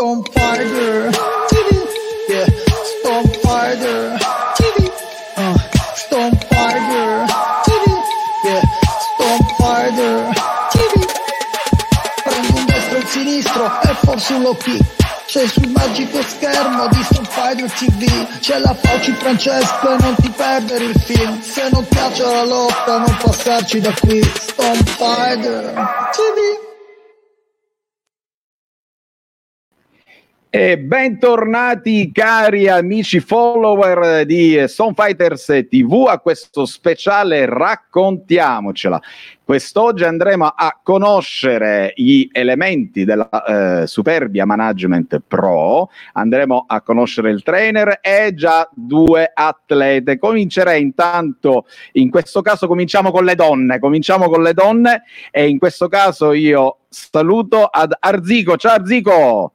Stone Fighter. Yeah, Stone Fighter. Uh, Stone Fighter. Yeah, Stone Fighter. Prendi un destro e un sinistro e forse un low. Sei sul magico schermo di Stone Fighter TV C'è la Fauci Francesco e non ti perdere il film. Se non piace la lotta non passarci da qui. Stone Fighter TV E bentornati cari amici follower di Stone Fighters TV a questo speciale Raccontiamocela. Quest'oggi andremo a conoscere gli elementi della eh, Superbia Management Pro, andremo a conoscere il trainer e già due atlete. Comincerei intanto, in questo caso cominciamo con le donne, cominciamo con le donne e in questo caso io saluto ad Arzico. Ciao Arzico!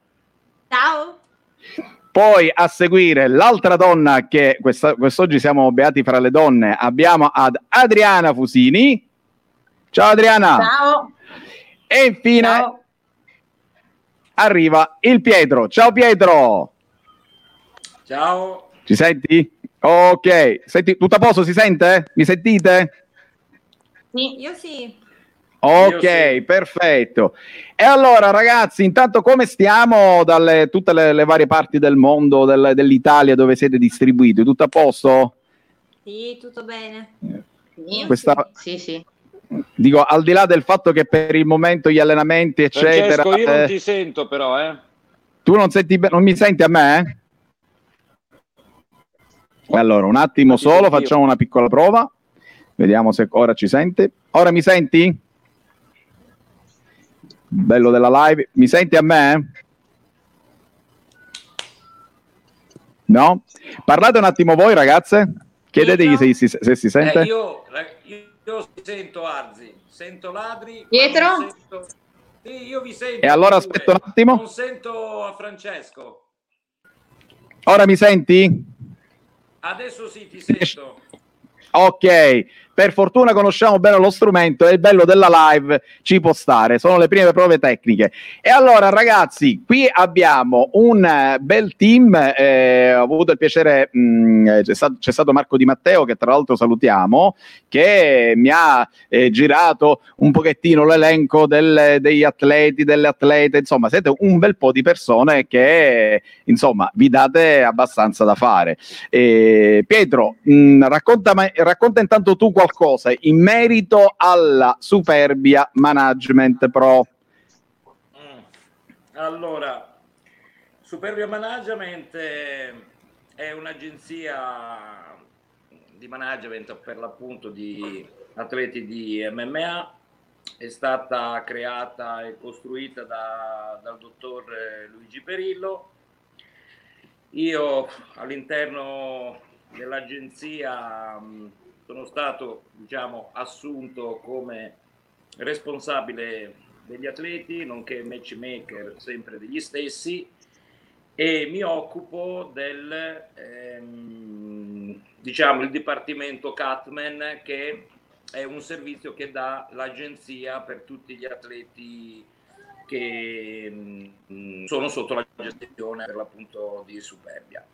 Ciao. Poi a seguire l'altra donna che questa, quest'oggi siamo beati fra le donne, abbiamo ad Adriana Fusini. Ciao Adriana. Ciao. E infine Ciao. arriva il Pietro. Ciao Pietro. Ciao. Ci senti? Ok. Senti, tutto a posto? Si sente? Mi sentite? Sì, io sì. Ok, sì. perfetto. E allora, ragazzi, intanto come stiamo dalle tutte le, le varie parti del mondo, del- dell'Italia dove siete distribuiti? Tutto a posto? Sì, tutto bene. Sì, Questa- sì, sì. Dico, al di là del fatto che per il momento gli allenamenti, eccetera, Francesco, io non eh, ti sento però, eh. tu non, senti, be- non mi senti a me? E Allora, un attimo Ti solo, facciamo una piccola prova. Vediamo se ora ci sente. Ora mi senti? Bello della live. Mi senti a me? No? Parlate un attimo voi, ragazze. Chiedetegli se, si- se si sente. Eh, io, io, sento Arzi, sento ladri. Pietro? sento- Sì, io vi sento. E allora aspetta un attimo. Non sento a Francesco. Ora mi senti? Adesso sì, ti sento. Ok, per fortuna conosciamo bene lo strumento e il bello della live ci può stare, sono le prime prove tecniche. E allora ragazzi, qui abbiamo un eh, bel team, eh, ho avuto il piacere, mh, eh, c'è, stato, c'è stato Marco Di Matteo che tra l'altro salutiamo, che mi ha eh, girato un pochettino l'elenco del- degli atleti, delle atlete, insomma siete un bel po' di persone che insomma vi date abbastanza da fare. Eh, Pietro, mh, racconta, racconta intanto tu qualcosa in merito alla Superbia Management Pro. Mm. Allora, Superbia Management eh, è un'agenzia di management per l'appunto di atleti di MMA. È stata creata e costruita da- dal dottor eh, Luigi Perillo. Io all'interno dell'agenzia mh, sono stato diciamo, assunto come responsabile degli atleti, nonché matchmaker sempre degli stessi e mi occupo del ehm, diciamo il dipartimento Catman che è un servizio che dà l'agenzia per tutti gli atleti che mh, sono sotto la gestione per l'appunto di Superbia.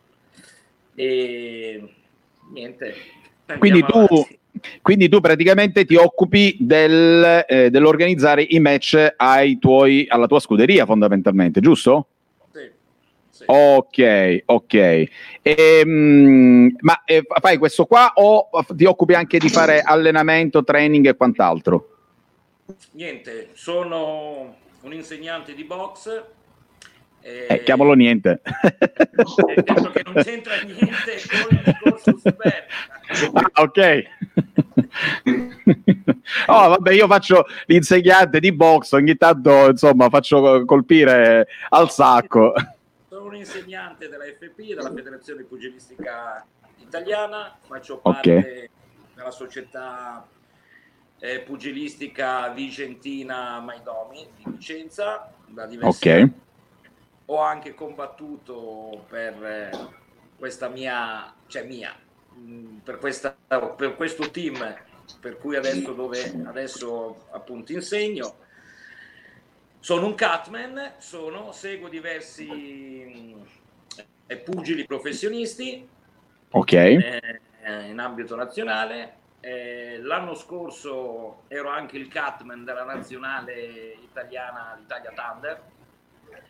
E niente Quindi tu, quindi tu praticamente ti occupi del, eh, dell'organizzare i match ai tuoi, alla tua scuderia fondamentalmente, giusto? Ok, ok. Ehm, ma eh, fai questo qua o ti occupi anche di fare allenamento, training e quant'altro? Niente, sono un insegnante di box. E... Eh, chiamalo niente. Nel senso che non c'entra niente con il discorso Superbia. Ah, ok. oh, vabbè, io faccio l'insegnante di box, ogni tanto insomma faccio colpire al sacco. Sono un insegnante della FP, della Federazione Pugilistica Italiana, faccio parte della società eh, pugilistica Vicentina Maidomi di Vicenza da diversi Ok. anni. Ho anche combattuto per eh, questa mia, cioè mia, mh, per, questa, per questo team per cui adesso dove adesso appunto insegno sono un catman, sono, seguo diversi eh, pugili professionisti Ok. eh, in ambito nazionale. Eh, l'anno scorso ero anche il catman della nazionale italiana, l'Italia Thunder,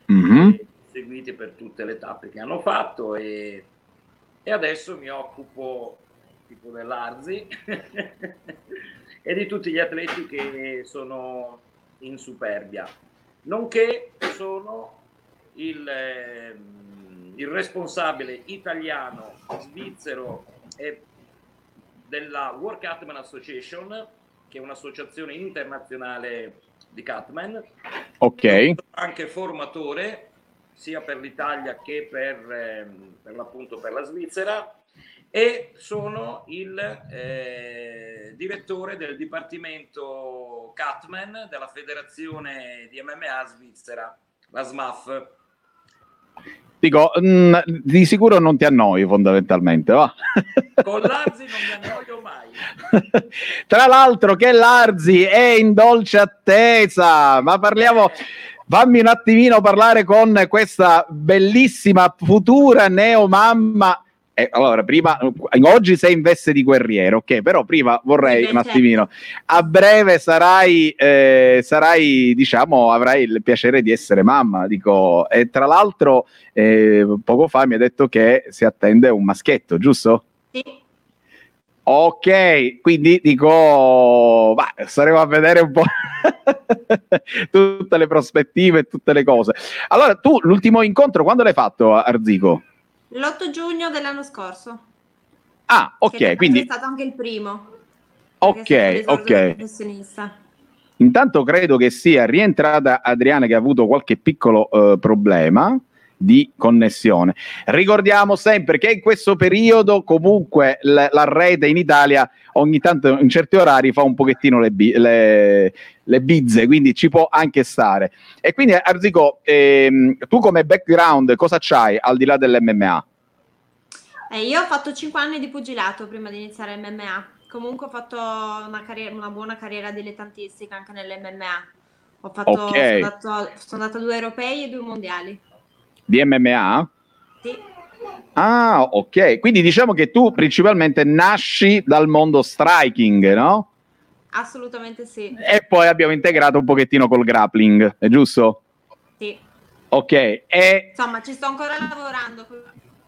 Mhm. e seguiti per tutte le tappe che hanno fatto e, e adesso mi occupo tipo dell'Arzi e di tutti gli atleti che sono in Superbia, nonché sono il, ehm, il responsabile italiano, svizzero e della World Catman Association, che è un'associazione internazionale di Catman, Ok. anche formatore sia per l'Italia che per, ehm, per l'appunto per la Svizzera e sono il eh, direttore del dipartimento Catman della federazione di MMA svizzera, la SMAF. Dico, mm, di sicuro non ti annoi fondamentalmente, va? Con l'Arzi non mi annoio mai. Tra l'altro che l'Arzi è in dolce attesa, ma parliamo... Fammi un attimino parlare con questa bellissima futura neomamma. Eh, allora, prima, oggi sei in veste di guerriero, ok, però prima vorrei un attimino. A breve sarai, eh, sarai, diciamo, avrai il piacere di essere mamma. Dico, e tra l'altro, eh, poco fa mi ha detto che si attende un maschietto, giusto? Sì. Ok, quindi dico, bah, staremo a vedere un po' tutte le prospettive e tutte le cose. Allora, tu l'ultimo incontro quando l'hai fatto Arzico? L'8 giugno dell'anno scorso. Ah, ok, è quindi stato anche il primo. ok, è ok. professionista. Intanto credo che sia rientrata Adriana che ha avuto qualche piccolo eh, problema di connessione. Ricordiamo sempre che in questo periodo comunque l- la rete in Italia ogni tanto in certi orari fa un pochettino le, bi- le- le bizze, quindi ci può anche stare. E quindi Arzico, ehm, tu come background cosa c'hai al di là dell'MMA? Eh, io ho fatto 5 anni di pugilato prima di iniziare MMA. Comunque ho fatto una, carriera- una buona carriera dilettantistica anche nell'MMA. Ho fatto, Ok. sono, andato, sono andata a due europei e due mondiali. Di MMA? Sì, Ah, ok. Quindi diciamo che tu principalmente nasci dal mondo striking, no? assolutamente sì. E poi abbiamo integrato un pochettino col grappling, è giusto? sì. Ok, e Insomma, ci sto ancora lavorando con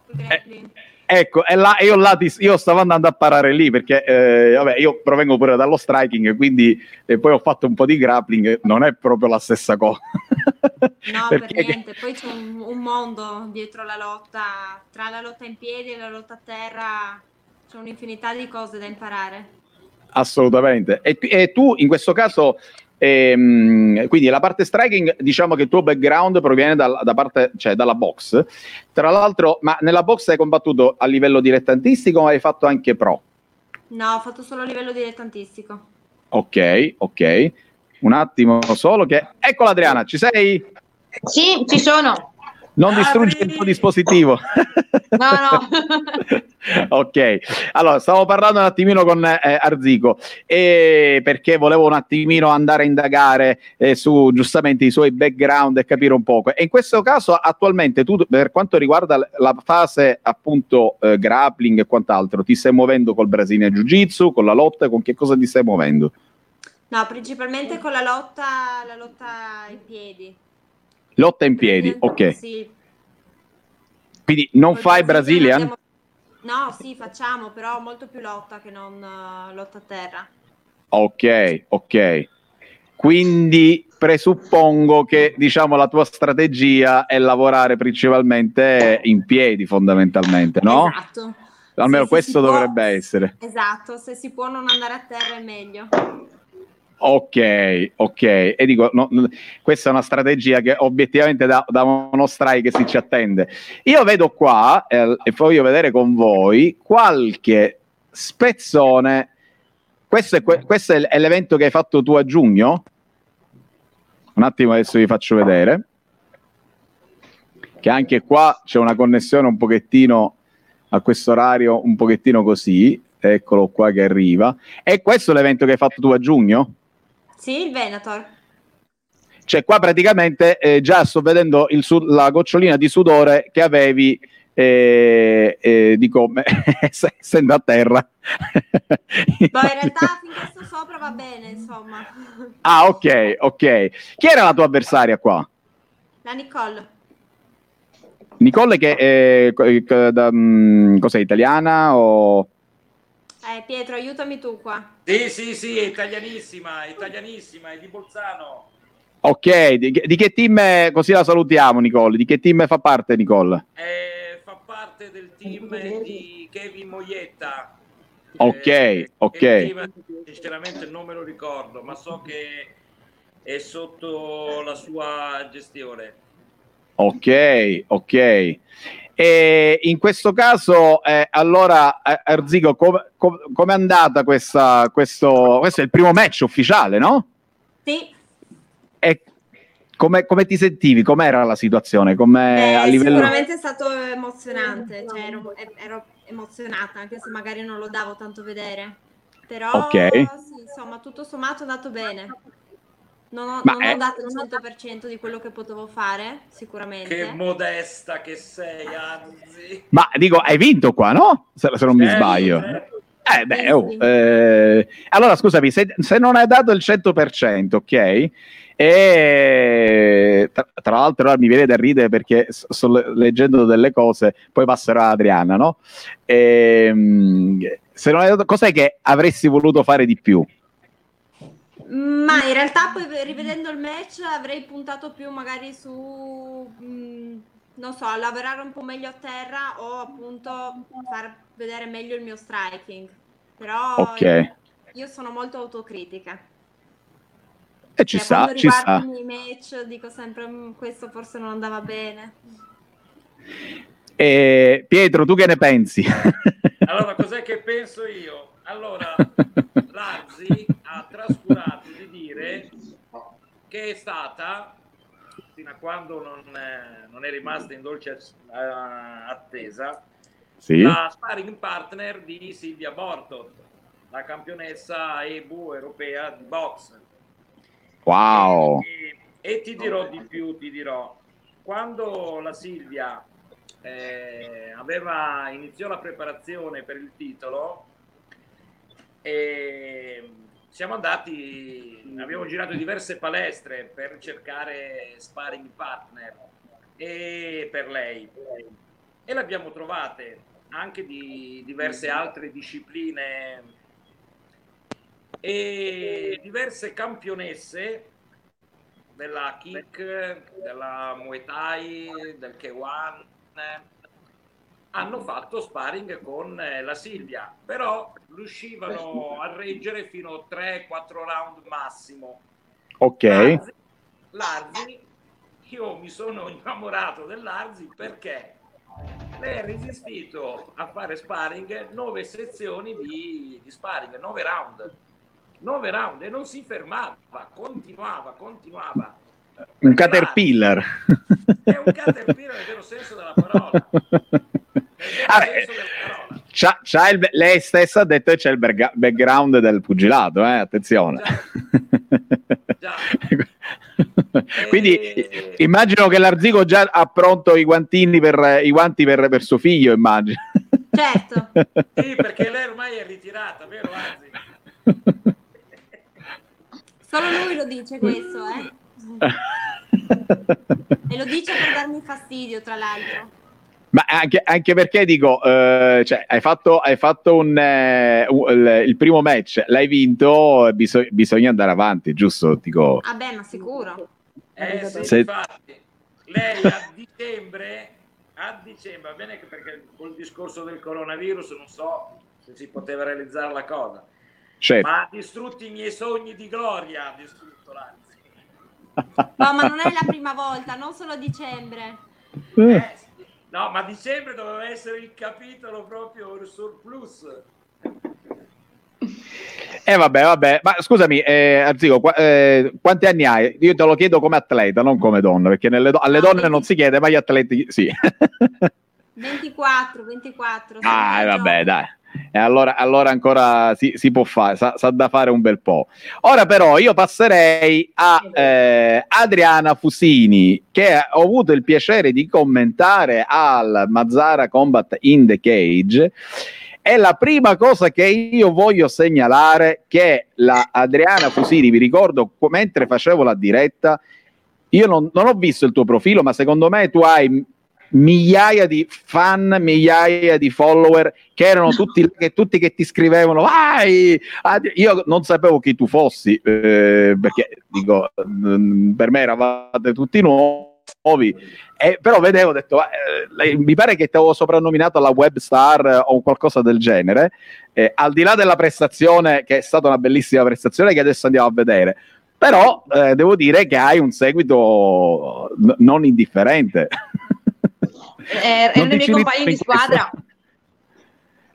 con il grappling. ecco, e là, io, là ti- io stavo andando a parare lì perché, eh, vabbè, io provengo pure dallo striking, quindi e poi ho fatto un po' di grappling, non è proprio la stessa cosa. No, per Perché- niente. Poi c'è un, un mondo dietro la lotta, tra la lotta in piedi e la lotta a terra, c'è un'infinità di cose da imparare. Assolutamente. E, e tu in questo caso, ehm, quindi la parte striking, diciamo che il tuo background proviene dal- da parte, cioè dalla box. Tra l'altro, ma nella box hai combattuto a livello dilettantistico o hai fatto anche pro? No, ho fatto solo a livello dilettantistico. Ok, ok. Un attimo solo che... Eccola Adriana, ci sei? Sì, ci sono. Non distruggi il tuo dispositivo. No, no. ok, allora stavo parlando un attimino con eh, Arzico e perché volevo un attimino andare a indagare eh, su giustamente i suoi background e capire un poco. E in questo caso, attualmente, tu per quanto riguarda la fase appunto eh, grappling e quant'altro, ti stai muovendo col Brasile Jiu-Jitsu, con la lotta, con che cosa ti stai muovendo? No, principalmente con la lotta, la lotta in piedi. Lotta in piedi, ok. Sì. Quindi non Col fai Brazilian? andiamo- No, sì, facciamo, però molto più lotta che non eh, lotta a terra. Ok, ok. Quindi presuppongo che diciamo la tua strategia è lavorare principalmente in piedi fondamentalmente, no? Esatto. Almeno sì, questo si può. dovrebbe essere. Esatto, se si può non andare a terra è meglio. Ok, ok. E dico, no, no, questa è una strategia che obiettivamente da, da uno strike si ci attende. Io vedo qua, eh, e voglio vedere con voi, qualche spezzone. Questo è, que- questo è l'evento che hai fatto tu a giugno? Un attimo, adesso vi faccio vedere. Che anche qua c'è una connessione un pochettino a questo orario, un pochettino così. Eccolo qua che arriva. E questo è l'evento che hai fatto tu a giugno? Sì, il Venator. Cioè, qua praticamente eh, già sto vedendo il su- la gocciolina di sudore che avevi eh, eh, di come essendo a terra. Ma in realtà fin questo sopra va bene, insomma. Ah, ok, ok. Chi era la tua avversaria qua? La Nicole. Nicole che è, eh, da, um, cos'è, italiana o... Eh, Pietro, aiutami tu qua. Sì, sì, sì, è italianissima, italianissima, è di Bolzano. Ok, di, di, che team, è, così la salutiamo Nicole, di che team fa parte Nicole? Eh, fa parte del team di Kevin Moietta. Ok, eh, ok. Team, sinceramente non me lo ricordo, ma so che è sotto la sua gestione. Ok, ok. E in questo caso, eh, allora, eh, Arzigo, come com- è andata questa, questo, questo è il primo match ufficiale, no? Sì. E come, come ti sentivi? Com'era la situazione? Com'è Beh, a livello... Sicuramente è stato emozionante, cioè ero, ero, emozionata, anche se magari non lo davo tanto vedere. Però, Ok. sì, insomma, tutto sommato è andato bene. Non ho, non è- ho dato il 100% di quello che potevo fare, sicuramente. Che modesta che sei, anzi. Ma dico, hai vinto qua, no? Se, se non mi Eh, sbaglio. certo. Eh beh, oh, eh, allora scusami, se, se non hai dato il 100%, ok? E tra, tra l'altro ora mi viene da ridere perché sto le- leggendo delle cose, poi passerò a Adriana, no? Ehm, se non hai dato, cos'è che avresti voluto fare di più? Ma in realtà poi rivedendo il match avrei puntato più magari su, mh, non so, lavorare un po' meglio a terra o appunto far vedere meglio il mio striking. Però Ok, io sono molto autocritica. e ci Cioè, sta, quando ci riguardo sta. i miei match dico sempre "Mm, questo forse non andava bene. E, Pietro, tu che ne pensi? Allora, cos'è che penso io? Allora, Lazzi ha trascurato di dire che è stata, fino a quando non, eh, non è rimasta in dolce eh, attesa, sì? la sparring partner di Silvia Bortot, la campionessa EBU europea di box. Wow. E, e ti dirò di più, ti dirò, quando la Silvia eh, aveva iniziò la preparazione per il titolo, e siamo andati, abbiamo girato diverse palestre per cercare sparring partner e per lei. E le abbiamo trovate anche di diverse altre discipline e diverse campionesse della kick, della Muay Thai, del K1 hanno fatto sparring con eh, la Silvia, però riuscivano a reggere fino a 3-4 round massimo. Ok. Larzi, Larzi, io mi sono innamorato dell'Arzi perché lei ha resistito a fare sparring nove sezioni di, di sparring, nove round. Nove round e non si fermava, continuava, continuava. Un caterpillar. È un caterpillar nel vero senso della parola. Nel vero Ah, senso della parola. C'ha- c'ha il- lei stessa ha detto che c'è il berga- background del pugilato, eh? attenzione. Già. Quindi Eh. immagino che l'Arzico già ha pronto i guantini per, i guanti per, per suo figlio, immagino. Certo. Sì, perché lei ormai è ritirata, vero Anzi? Solo lui lo dice questo, eh. E lo dice per darmi fastidio, tra l'altro. Ma anche, anche perché dico, eh, cioè, hai fatto, hai fatto un, eh, un- il, il primo match, l'hai vinto, biso- bisogna andare avanti, giusto? Dico, Ah beh, ma sicuro. Eh sì, Se- infatti. Lei a dicembre, a dicembre, va bene che perché col discorso del coronavirus non so se si poteva realizzare la cosa, certo. ma ha distrutto i miei sogni di gloria, ha distrutto l'Anzi. No, ma non è la prima volta, non solo a dicembre. Eh, sì. No, ma dicembre doveva essere il capitolo proprio surplus. Eh vabbè, vabbè, ma scusami, eh, Arzico, qua- eh, quanti anni hai? Io te lo chiedo come atleta, non come donna, perché nelle do- alle No, donne non si chiede, ma agli atleti sì. 24, 24. sono ah, vabbè, dai. E allora, allora ancora si, si può fare, sa, sa, da fare un bel po'. Ora però io passerei a eh, Adriana Fusini, che ho avuto il piacere di commentare al Mazzara Combat in the Cage. E la prima cosa che io voglio segnalare che la Adriana Fusini, vi ricordo mentre facevo la diretta, io non, non, ho visto il tuo profilo, ma secondo me tu hai migliaia di fan, migliaia di follower che erano tutti, che, tutti che ti scrivevano vai! Io non sapevo chi tu fossi, eh, perché dico, per me eravate tutti nuovi, eh, però vedevo, ho detto, eh, mi pare che ti avevo soprannominato la web star o qualcosa del genere, al di là della prestazione, che è stata una bellissima prestazione che adesso andiamo a vedere, però eh, devo dire che hai un seguito n- non indifferente. È, è uno dei miei compagni di squadra.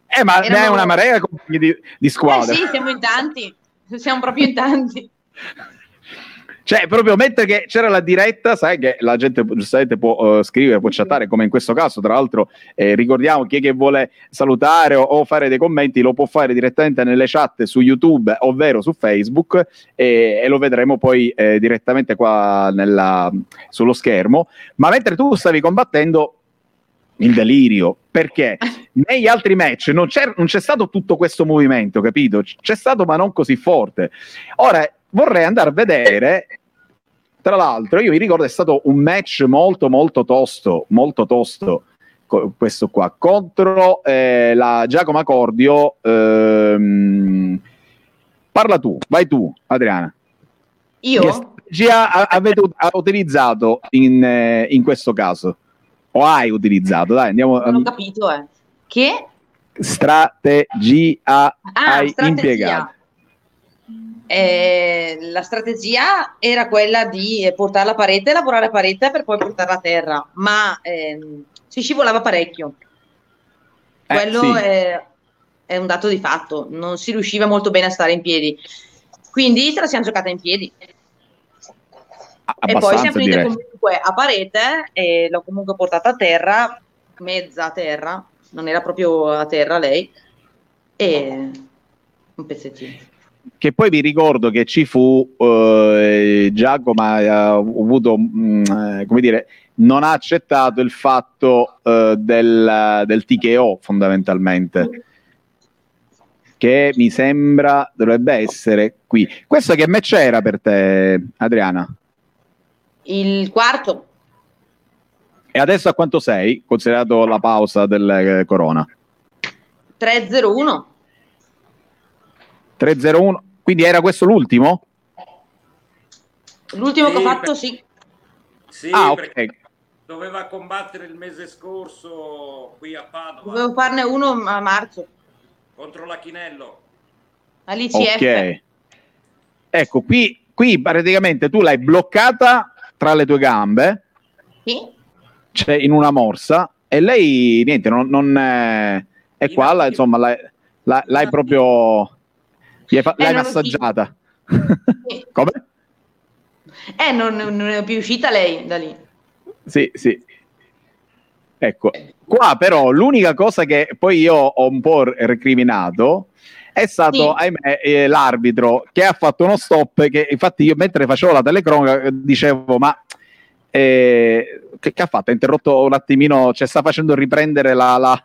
Eh, ma Erano... hai una marea di compagni di, di squadra. Eh sì, siamo in tanti, siamo proprio in tanti. Cioè, proprio mentre che c'era la diretta, sai che la gente giustamente può uh, scrivere, può chattare, come in questo caso, tra l'altro eh, ricordiamo chi è che vuole salutare o, o, fare dei commenti, lo può fare direttamente nelle chat su YouTube, ovvero su Facebook, e, e lo vedremo poi eh, direttamente qua nella, sullo schermo. Ma mentre tu stavi combattendo, in delirio perché negli altri match non c'è, non c'è, stato tutto questo movimento, capito? C'è stato, ma non così forte. Ora vorrei andare a vedere. Tra l'altro, io mi ricordo è stato un match molto, molto tosto, molto tosto. Questo qua contro eh, la Giacomo Accordio. Ehm, parla tu, vai tu, Adriana. Io? Che strategia avete utilizzato in, eh, in questo caso? O hai utilizzato? Dai, andiamo. Non ho capito, eh. Che? Strategia ah, hai strategia. impiegato. Eh, la strategia era quella di portare la parete, lavorare a parete per poi portarla a terra, ma ehm, si scivolava parecchio. Eh, Quello sì. è, è, un dato di fatto, non si riusciva molto bene a stare in piedi. Quindi ce la siamo giocata in piedi e poi siamo finite comunque a parete e l'ho comunque portata a terra, mezza a terra, non era proprio a terra lei, e un pezzettino. Che poi vi ricordo che ci fu eh, Giacomo ha avuto, mh, mm, eh, come dire, non ha accettato il fatto eh, del, del TKO fondamentalmente che mi sembra dovrebbe essere qui. Questo che match era per te, Adriana? Il quarto. E adesso a quanto sei, considerato la pausa del eh, Corona? 301. 301, quindi era questo l'ultimo? L'ultimo sì, che ho fatto, sì. Sì, ah, ok. Doveva combattere il mese scorso qui a Padova. Dovevo farne uno a marzo. Contro l'Achinello. All'ICF. Ok. Ecco, qui, qui praticamente tu l'hai bloccata tra le tue gambe, sì. cioè in una morsa, e lei niente, non, non è, è qua, la, insomma, l'hai, l'hai, l'hai proprio fa, l'hai eh, massaggiata. Sì. Come? Eh, non, non è più uscita lei da lì. Sì, sì. Ecco, qua però l'unica cosa che poi io ho un po' recriminato è stato, sì. ahimè, eh, l'arbitro che ha fatto uno stop che infatti io mentre facevo la telecronaca dicevo ma eh, che, che, ha fatto? Ha interrotto un attimino, cioè sta facendo riprendere la, la,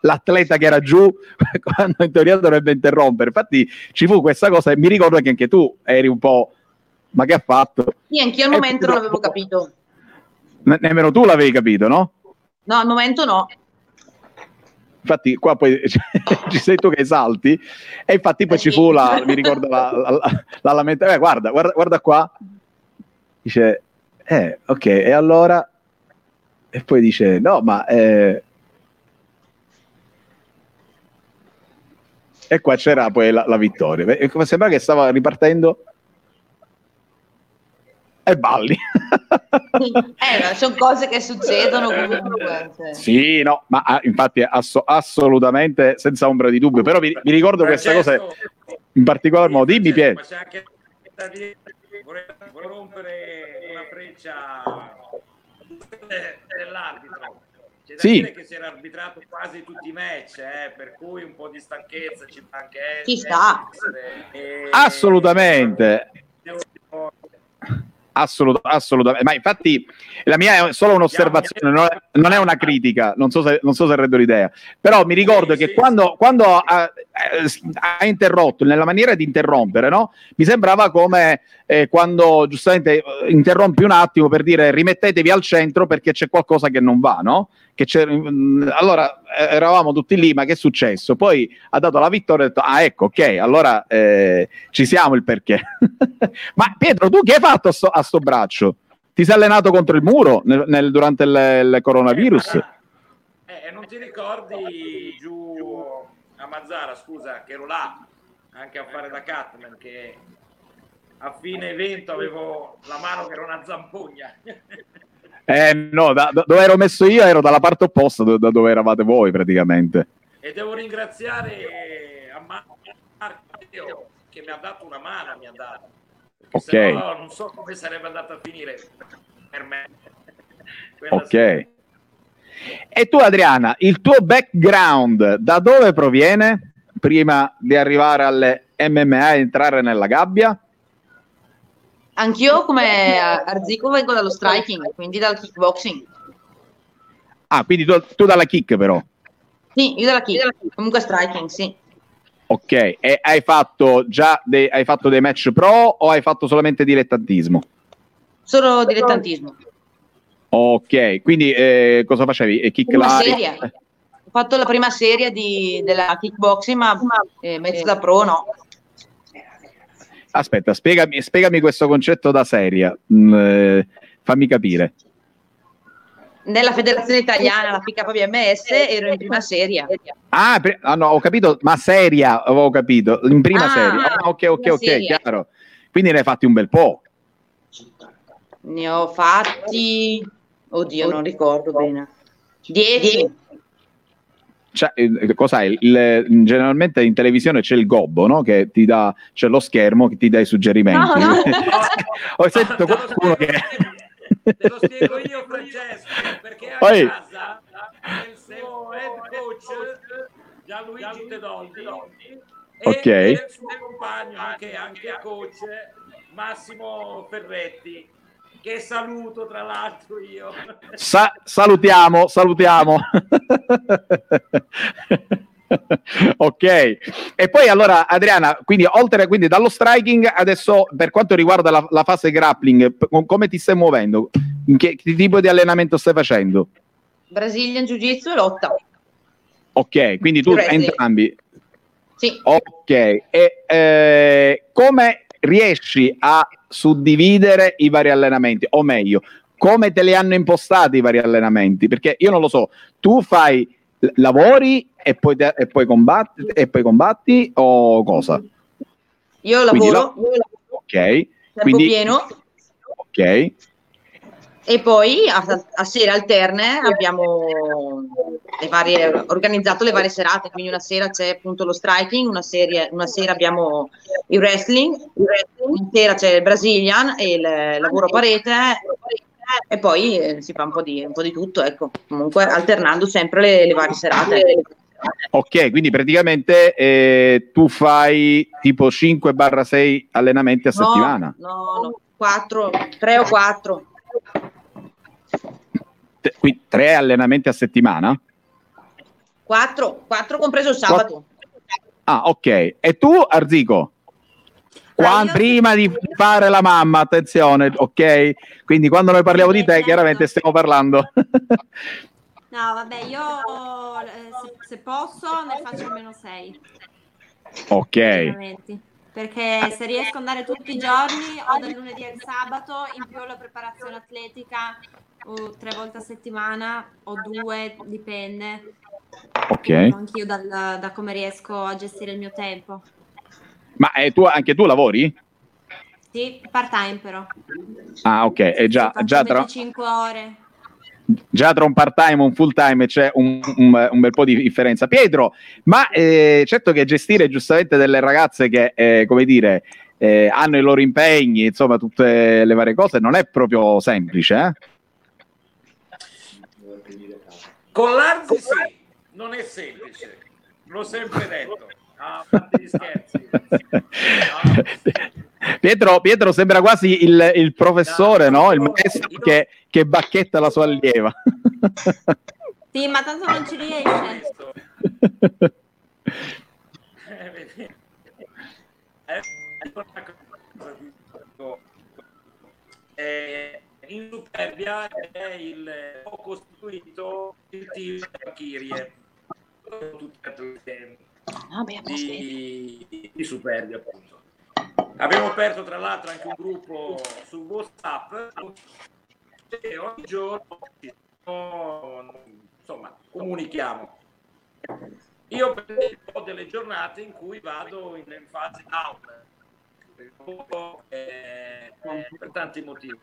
l'atleta che era giù quando in teoria dovrebbe interrompere. Infatti ci fu questa cosa e mi ricordo che anche tu eri un po' ma che ha fatto? Sì, anch'io al momento non l'avevo capito. Ne- nemmeno tu l'avevi capito, no? No, al momento no infatti qua poi ci sei tu che esalti e infatti poi ci fu la, mi ricordo la, la, la, la lamenta, eh, guarda, guarda, guarda qua, dice, eh, ok, e allora? E poi dice, no, ma... Eh... E qua c'era poi la, la vittoria. E sembra che stava ripartendo e balli. eh, sono cose che succedono comunque. Cioè. Sì, no, ma ah, infatti ass- assolutamente senza ombra di dubbio. Però vi, vi ricordo questa cosa in particolar modo. Dimmi, Pietro. Vorrei, rompere una freccia dell'arbitro. C'è da Sì. dire che si era arbitrato quasi tutti i match, eh, per cui un po' di stanchezza ci può anche essere. Ci sta. E- Assolutamente. Assolut- assolutamente, ma infatti la mia è solo un'osservazione, non è, non è una critica, non so se, non so se rendo l'idea, però mi ricordo Sì, che sì, quando, quando ha, eh, ha interrotto, nella maniera di interrompere, no? mi sembrava come eh, quando giustamente eh, interrompi un attimo per dire rimettetevi al centro perché c'è qualcosa che non va, no? Allora eh, eravamo tutti lì, ma che è successo? Poi ha dato la vittoria e ha detto, ah ecco, ok, allora eh, ci siamo il perché. ma Pietro, tu che hai fatto a sto, a sto braccio? Ti sei allenato contro il muro nel- nel- durante il, il coronavirus? Eh, non ti ricordi giù a Mazzara, scusa, che ero là anche a fare da Catman, che a fine evento avevo la mano che era una zampugna. Eh no, da, da- dove ero messo io ero dalla parte opposta do- da dove eravate voi praticamente. e devo ringraziare a Marco che mi ha dato una mano, mi ha dato. Perché Ok. se no non so come sarebbe andata a finire per me. Ok. sera. E tu Adriana, il tuo background da dove proviene prima di arrivare alle MMA e entrare nella gabbia? Anch'io come Arzico vengo dallo striking, quindi dal kickboxing. Ah, quindi tu, tu dalla kick però. Sì, io dalla kick, comunque striking, sì. Ok, e hai fatto già dei, hai fatto dei match pro o hai fatto solamente dilettantismo? Solo dilettantismo. Ok, quindi eh, cosa facevi? E kick Una live? serie. Ho fatto la prima serie di- della kickboxing, ma eh, mezzo da pro no. Aspetta, spiegami, spiegami questo concetto da seria. Mm, eh, fammi capire. Nella federazione italiana, la PKBMS, ero in prima serie. Ah, pre- ah, no, ho capito, ma seria, avevo capito, in prima Ah, serie. Ah, ok, ok, ok, serie. chiaro. Quindi ne hai fatti un bel po'. Ne ho fatti, oddio, non ricordo bene. Dieci. Cos'è? Il- il- generalmente in televisione c'è il gobbo, no? Che ti dà, c'è lo schermo che ti dà i suggerimenti. No, no. ho sentito Te lo qualcuno che... spiego- Te lo spiego io, Francesco, perché a Poi- casa il suo head coach Gianluigi Tedoldi e Ok. il suo compagno, anche, anche coach Massimo Ferretti, che saluto tra l'altro io. Sa- salutiamo, salutiamo. ok, e poi allora Adriana, quindi oltre quindi dallo striking, adesso per quanto riguarda la, la fase grappling, p- come ti stai muovendo? In che, che tipo di allenamento stai facendo? Brazilian Jiu-Jitsu e lotta. Ok, quindi tu Wrestling. entrambi. Sì. Ok, e eh, come riesci a suddividere i vari allenamenti? O meglio, come te li hanno impostati i vari allenamenti? Perché io non lo so, tu fai lavori e poi, te- e poi, combatti, e poi combatti o cosa? Io Quindi lavoro Ok, tempo quindi pieno ok, e poi a, a sere alterne abbiamo le varie, organizzato le varie serate, quindi una sera c'è appunto lo striking, una, serie- una sera abbiamo il wrestling, una sera c'è il Brazilian e il lavoro a parete e poi eh, si fa un po' di, un po' di tutto, ecco, comunque alternando sempre le, le varie serate. ok, quindi praticamente eh, tu fai tipo 5-6 allenamenti a No, settimana. No, no, quattro, tre o quattro. Te- qui tre allenamenti a settimana? Quattro, quattro compreso il sabato. Ah, ok. E tu, Arzico? Qua- Ah, prima di fare la mamma, attenzione, ok? Quindi quando noi parliamo di te, chiaramente stiamo parlando. No, vabbè, io eh, se, se posso ne faccio almeno 6 ok, perché se riesco ad andare tutti i giorni o dal lunedì al sabato in più la preparazione atletica o tre volte a settimana o due, dipende ok. anch'io dal- da come riesco a gestire il mio tempo. Ma eh, tu, anche tu lavori? Sì, part time però. Ah, ok. E già, già, tra, 25 ore. Già tra un part-time e un full-time c'è un, un- un bel po' di differenza. Pietro, ma eh, certo che gestire giustamente delle ragazze che, eh, come dire, eh, hanno i loro impegni, insomma, tutte le varie cose, non è proprio semplice, eh? Con l'Arzi sì, non è semplice, l'ho sempre detto. Ah, gli scherzi. Ah, Pietro, Pietro, sembra quasi il, il professore, no? Il maestro che, che, bacchetta la sua allieva. Sì, ma tanto non ci riesce. Eh, in Superbia è il, ho costituito il team Valkyrie tutte ah, di, di Superbia appunto abbiamo aperto tra l'altro anche un gruppo su Whatsapp e ogni giorno insomma comunichiamo io ho delle giornate in cui vado in, fase down eh, per tanti motivi.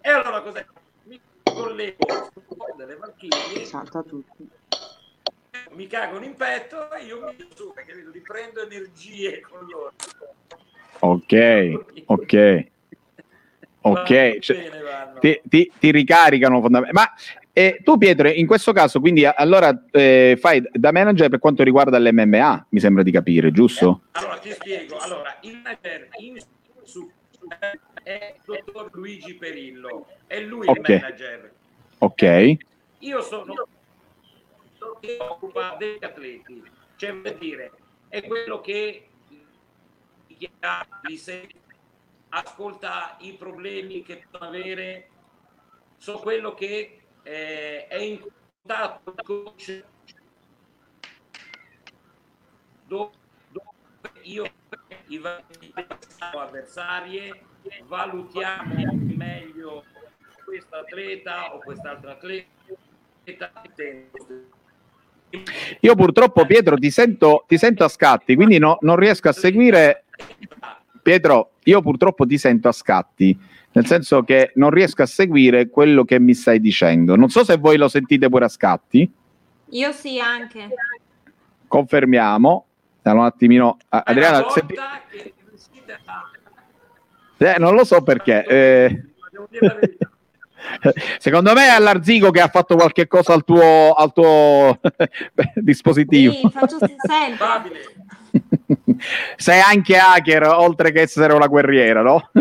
E allora cos'è? Mi collego delle Valchirie, mi cagano in petto e io mi su perché riprendo energie con loro. Ok, ok. Ok, cioè, ti, ti, ti, ricaricano fondamentalmente. Ma eh, tu Pietro, in questo caso, quindi allora eh, fai da manager per quanto riguarda l'MMA, mi sembra di capire, giusto? Eh, allora ti spiego. Allora, il manager in, su, è il dottor Luigi Perillo, è lui okay. il manager. Ok. Io sono che occupa degli atleti, cioè per dire, è quello che li sente ascolta i problemi che possono avere, so quello che eh, è in contatto con dove, io i vari avversarie valutiamo meglio questo atleta o quest'altro atleta. Io purtroppo Pietro ti sento, ti sento a scatti quindi no, non riesco a seguire Pietro, io purtroppo ti sento a scatti, nel senso che non riesco a seguire quello che mi stai dicendo. Non so se voi lo sentite pure a scatti. Io sì, anche. Confermiamo. Allora, un attimino. Adriana, se... eh, non lo so perché. Eh... Secondo me è all'Arzigo che ha fatto qualche cosa al tuo, al tuo dispositivo. Sì, faccio sempre. Sei anche hacker, oltre che essere una guerriera, no?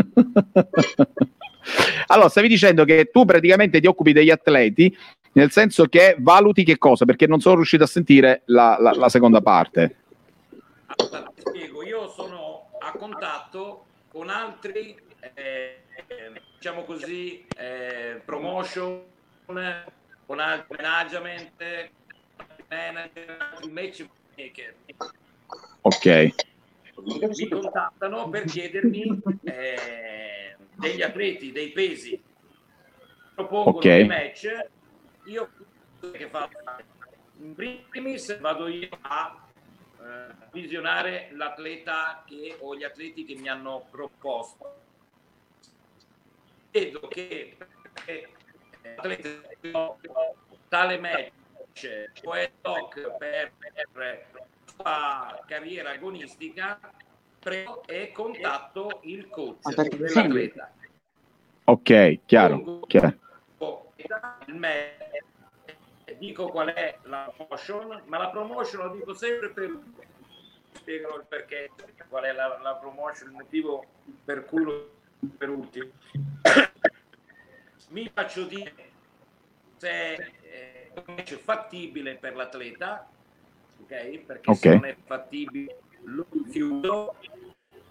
allora, stavi dicendo che tu praticamente ti occupi degli atleti, nel senso che valuti che cosa? Perché non sono riuscito a sentire la, la, la seconda parte. Allora, ti spiego, io sono a contatto con altri, eh, diciamo così, eh, promotion, con altri management, manager, matchmaker Ok. Mi contattano per chiedermi eh, degli atleti, dei pesi. Propongono okay. dei match. Io che faccio? In primis vado io a eh, visionare l'atleta che, o gli atleti che mi hanno proposto. Vedo che tale match o è doc per, per sua carriera agonistica e contatto il coach dell'atleta. Ok, chiaro. chiaro. Dico qual è la promotion, ma la promotion lo dico sempre per spiego il perché, qual è la, la promotion, il motivo per cui lo per ultimo. Mi faccio dire se è fattibile per l'atleta ok? Perché okay. se non è fattibile lo rifiuto.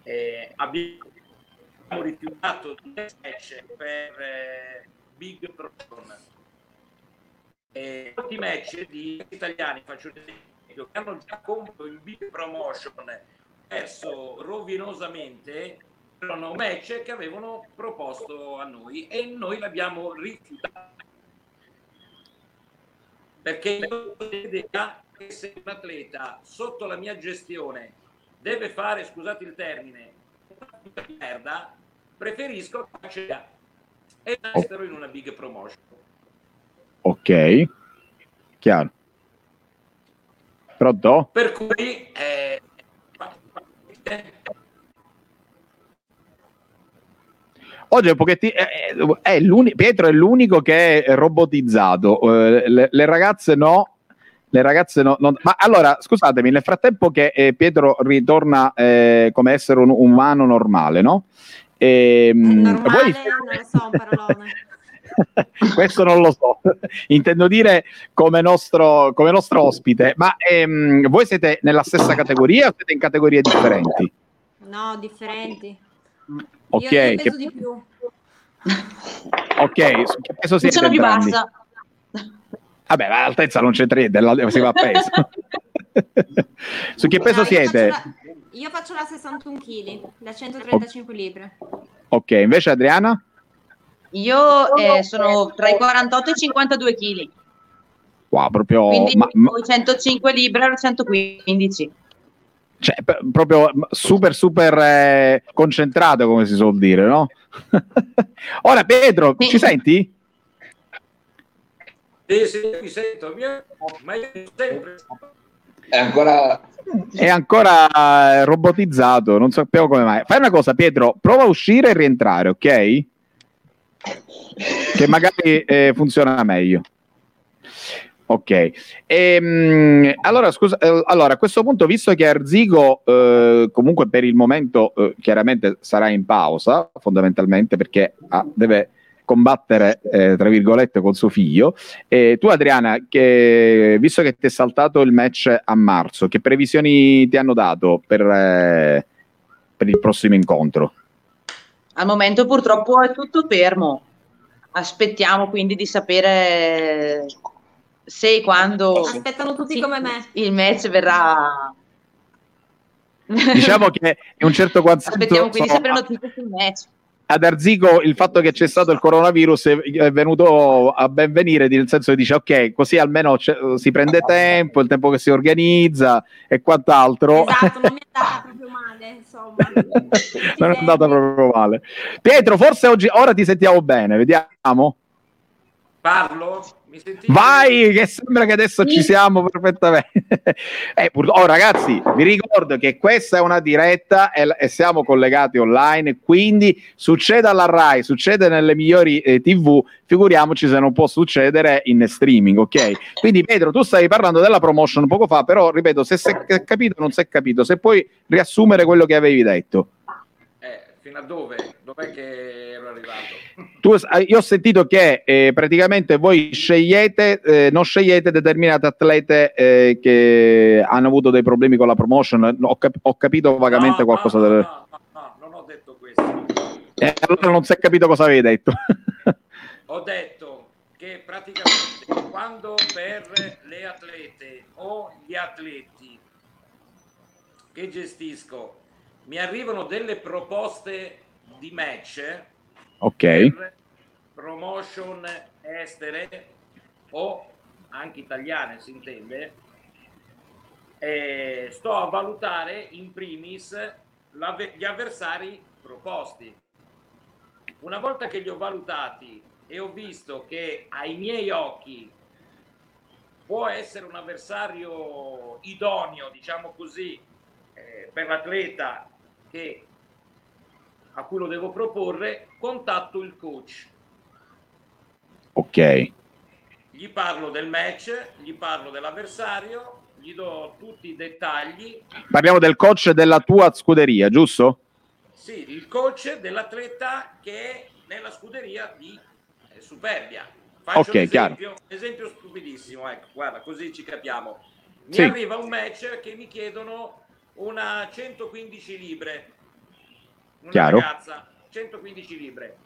Eh, abbiamo rifiutato due match per eh, Big Proton. E molti match di italiani, faccio un esempio, che hanno già comprato in Big Promotion perso rovinosamente erano match che avevano proposto a noi e noi l'abbiamo rifiutato perché io l'idea se un atleta sotto la mia gestione deve fare, scusate il termine, una merda, preferisco che e restero in una big promotion. Ok, chiaro. Pronto? Per cui eh, oggi è un pochettino. È, è Pietro è l'unico che è robotizzato, eh, le, le, ragazze no. Le ragazze no, no, Ma allora, scusatemi, nel frattempo che eh, Pietro ritorna eh, come essere un umano normale, no? E, ehm, normale, voi... non lo so, un parolone. questo non lo so, intendo dire come nostro, come nostro ospite, ma ehm, voi siete nella stessa categoria o siete in categorie differenti? No, differenti. Ok. Io, io peso che... di più. Ok, che peso siete? Sono più bassa. Vabbè, l'altezza non c'è niente, si va a peso. su che peso no, siete? Io faccio, la, io faccio la 61 kg, da 135 libbre. Ok, invece Adriana? Io eh, sono tra i 48 e i 52 kg. Wow, proprio... Quindi ma, ma... 105 libbre e 115. Cioè, proprio super, super eh, concentrato, come si suol dire, no? Ora, Pedro, sì. ci senti? Sì, sì, mi sento, ma io sempre... È ancora... È ancora eh, robotizzato, non sappiamo come mai. Fai una cosa, Pietro, prova a uscire e rientrare, ok? che magari eh, funziona meglio. Ok, ehm, allora, scusa, eh, allora a questo punto, visto che Arzigo eh, comunque per il momento eh, chiaramente sarà in pausa, fondamentalmente perché ah, deve combattere, eh, tra virgolette, con suo figlio, tu Adriana, che, visto che ti è saltato il match a marzo, che previsioni ti hanno dato per, eh, per il prossimo incontro? Al momento purtroppo è tutto fermo. Aspettiamo quindi di sapere se e quando aspettano tutti sì, come me il match verrà diciamo che in un certo quanto aspettiamo quindi di sapere notizie sul match ad Arzico il fatto che c'è stato il coronavirus è venuto a benvenire, nel senso che dice ok, così almeno si prende tempo, il tempo che si organizza e quant'altro. Esatto, non mi è andata proprio male, insomma. non è andata proprio male. Pietro, forse oggi, ora ti sentiamo bene, vediamo. Parlo? Vai, che sembra che adesso ci siamo perfettamente. eh, pur... oh, ragazzi, vi ricordo che questa è una diretta e, e, siamo collegati online, quindi succede alla RAI, succede nelle migliori eh, TV, figuriamoci se non può succedere in streaming, ok? Quindi Pedro, tu stavi parlando della promotion poco fa, però ripeto, se si è capito o non si è capito, se puoi riassumere quello che avevi detto. Fino a dove? Dov'è che ero arrivato? Tu, io ho sentito che eh, praticamente voi scegliete, eh, non scegliete determinate atlete eh, che hanno avuto dei problemi con la promotion. Ho, cap- ho capito vagamente no, qualcosa. No, del... no, no, no, non ho detto questo. Eh, allora non si è capito cosa avevi detto. ho detto che praticamente quando per le atlete o gli atleti che gestisco mi arrivano delle proposte di match ok. promotion estere o anche italiane si intende. Eh, sto a valutare in primis gli avversari proposti. Una volta che li ho valutati e ho visto che ai miei occhi può essere un avversario idoneo diciamo così eh, per l'atleta che a cui lo devo proporre, contatto il coach. Ok. Gli parlo del match, gli parlo dell'avversario, gli do tutti i dettagli. Parliamo del coach della tua scuderia, giusto? Sì, il coach dell'atleta che è nella scuderia di eh, Superbia. Faccio ok, un esempio, esempio stupidissimo, ecco, guarda, così ci capiamo. Mi sì. arriva un match che mi chiedono una 115 libre una Chiaro. ragazza, 115 libre.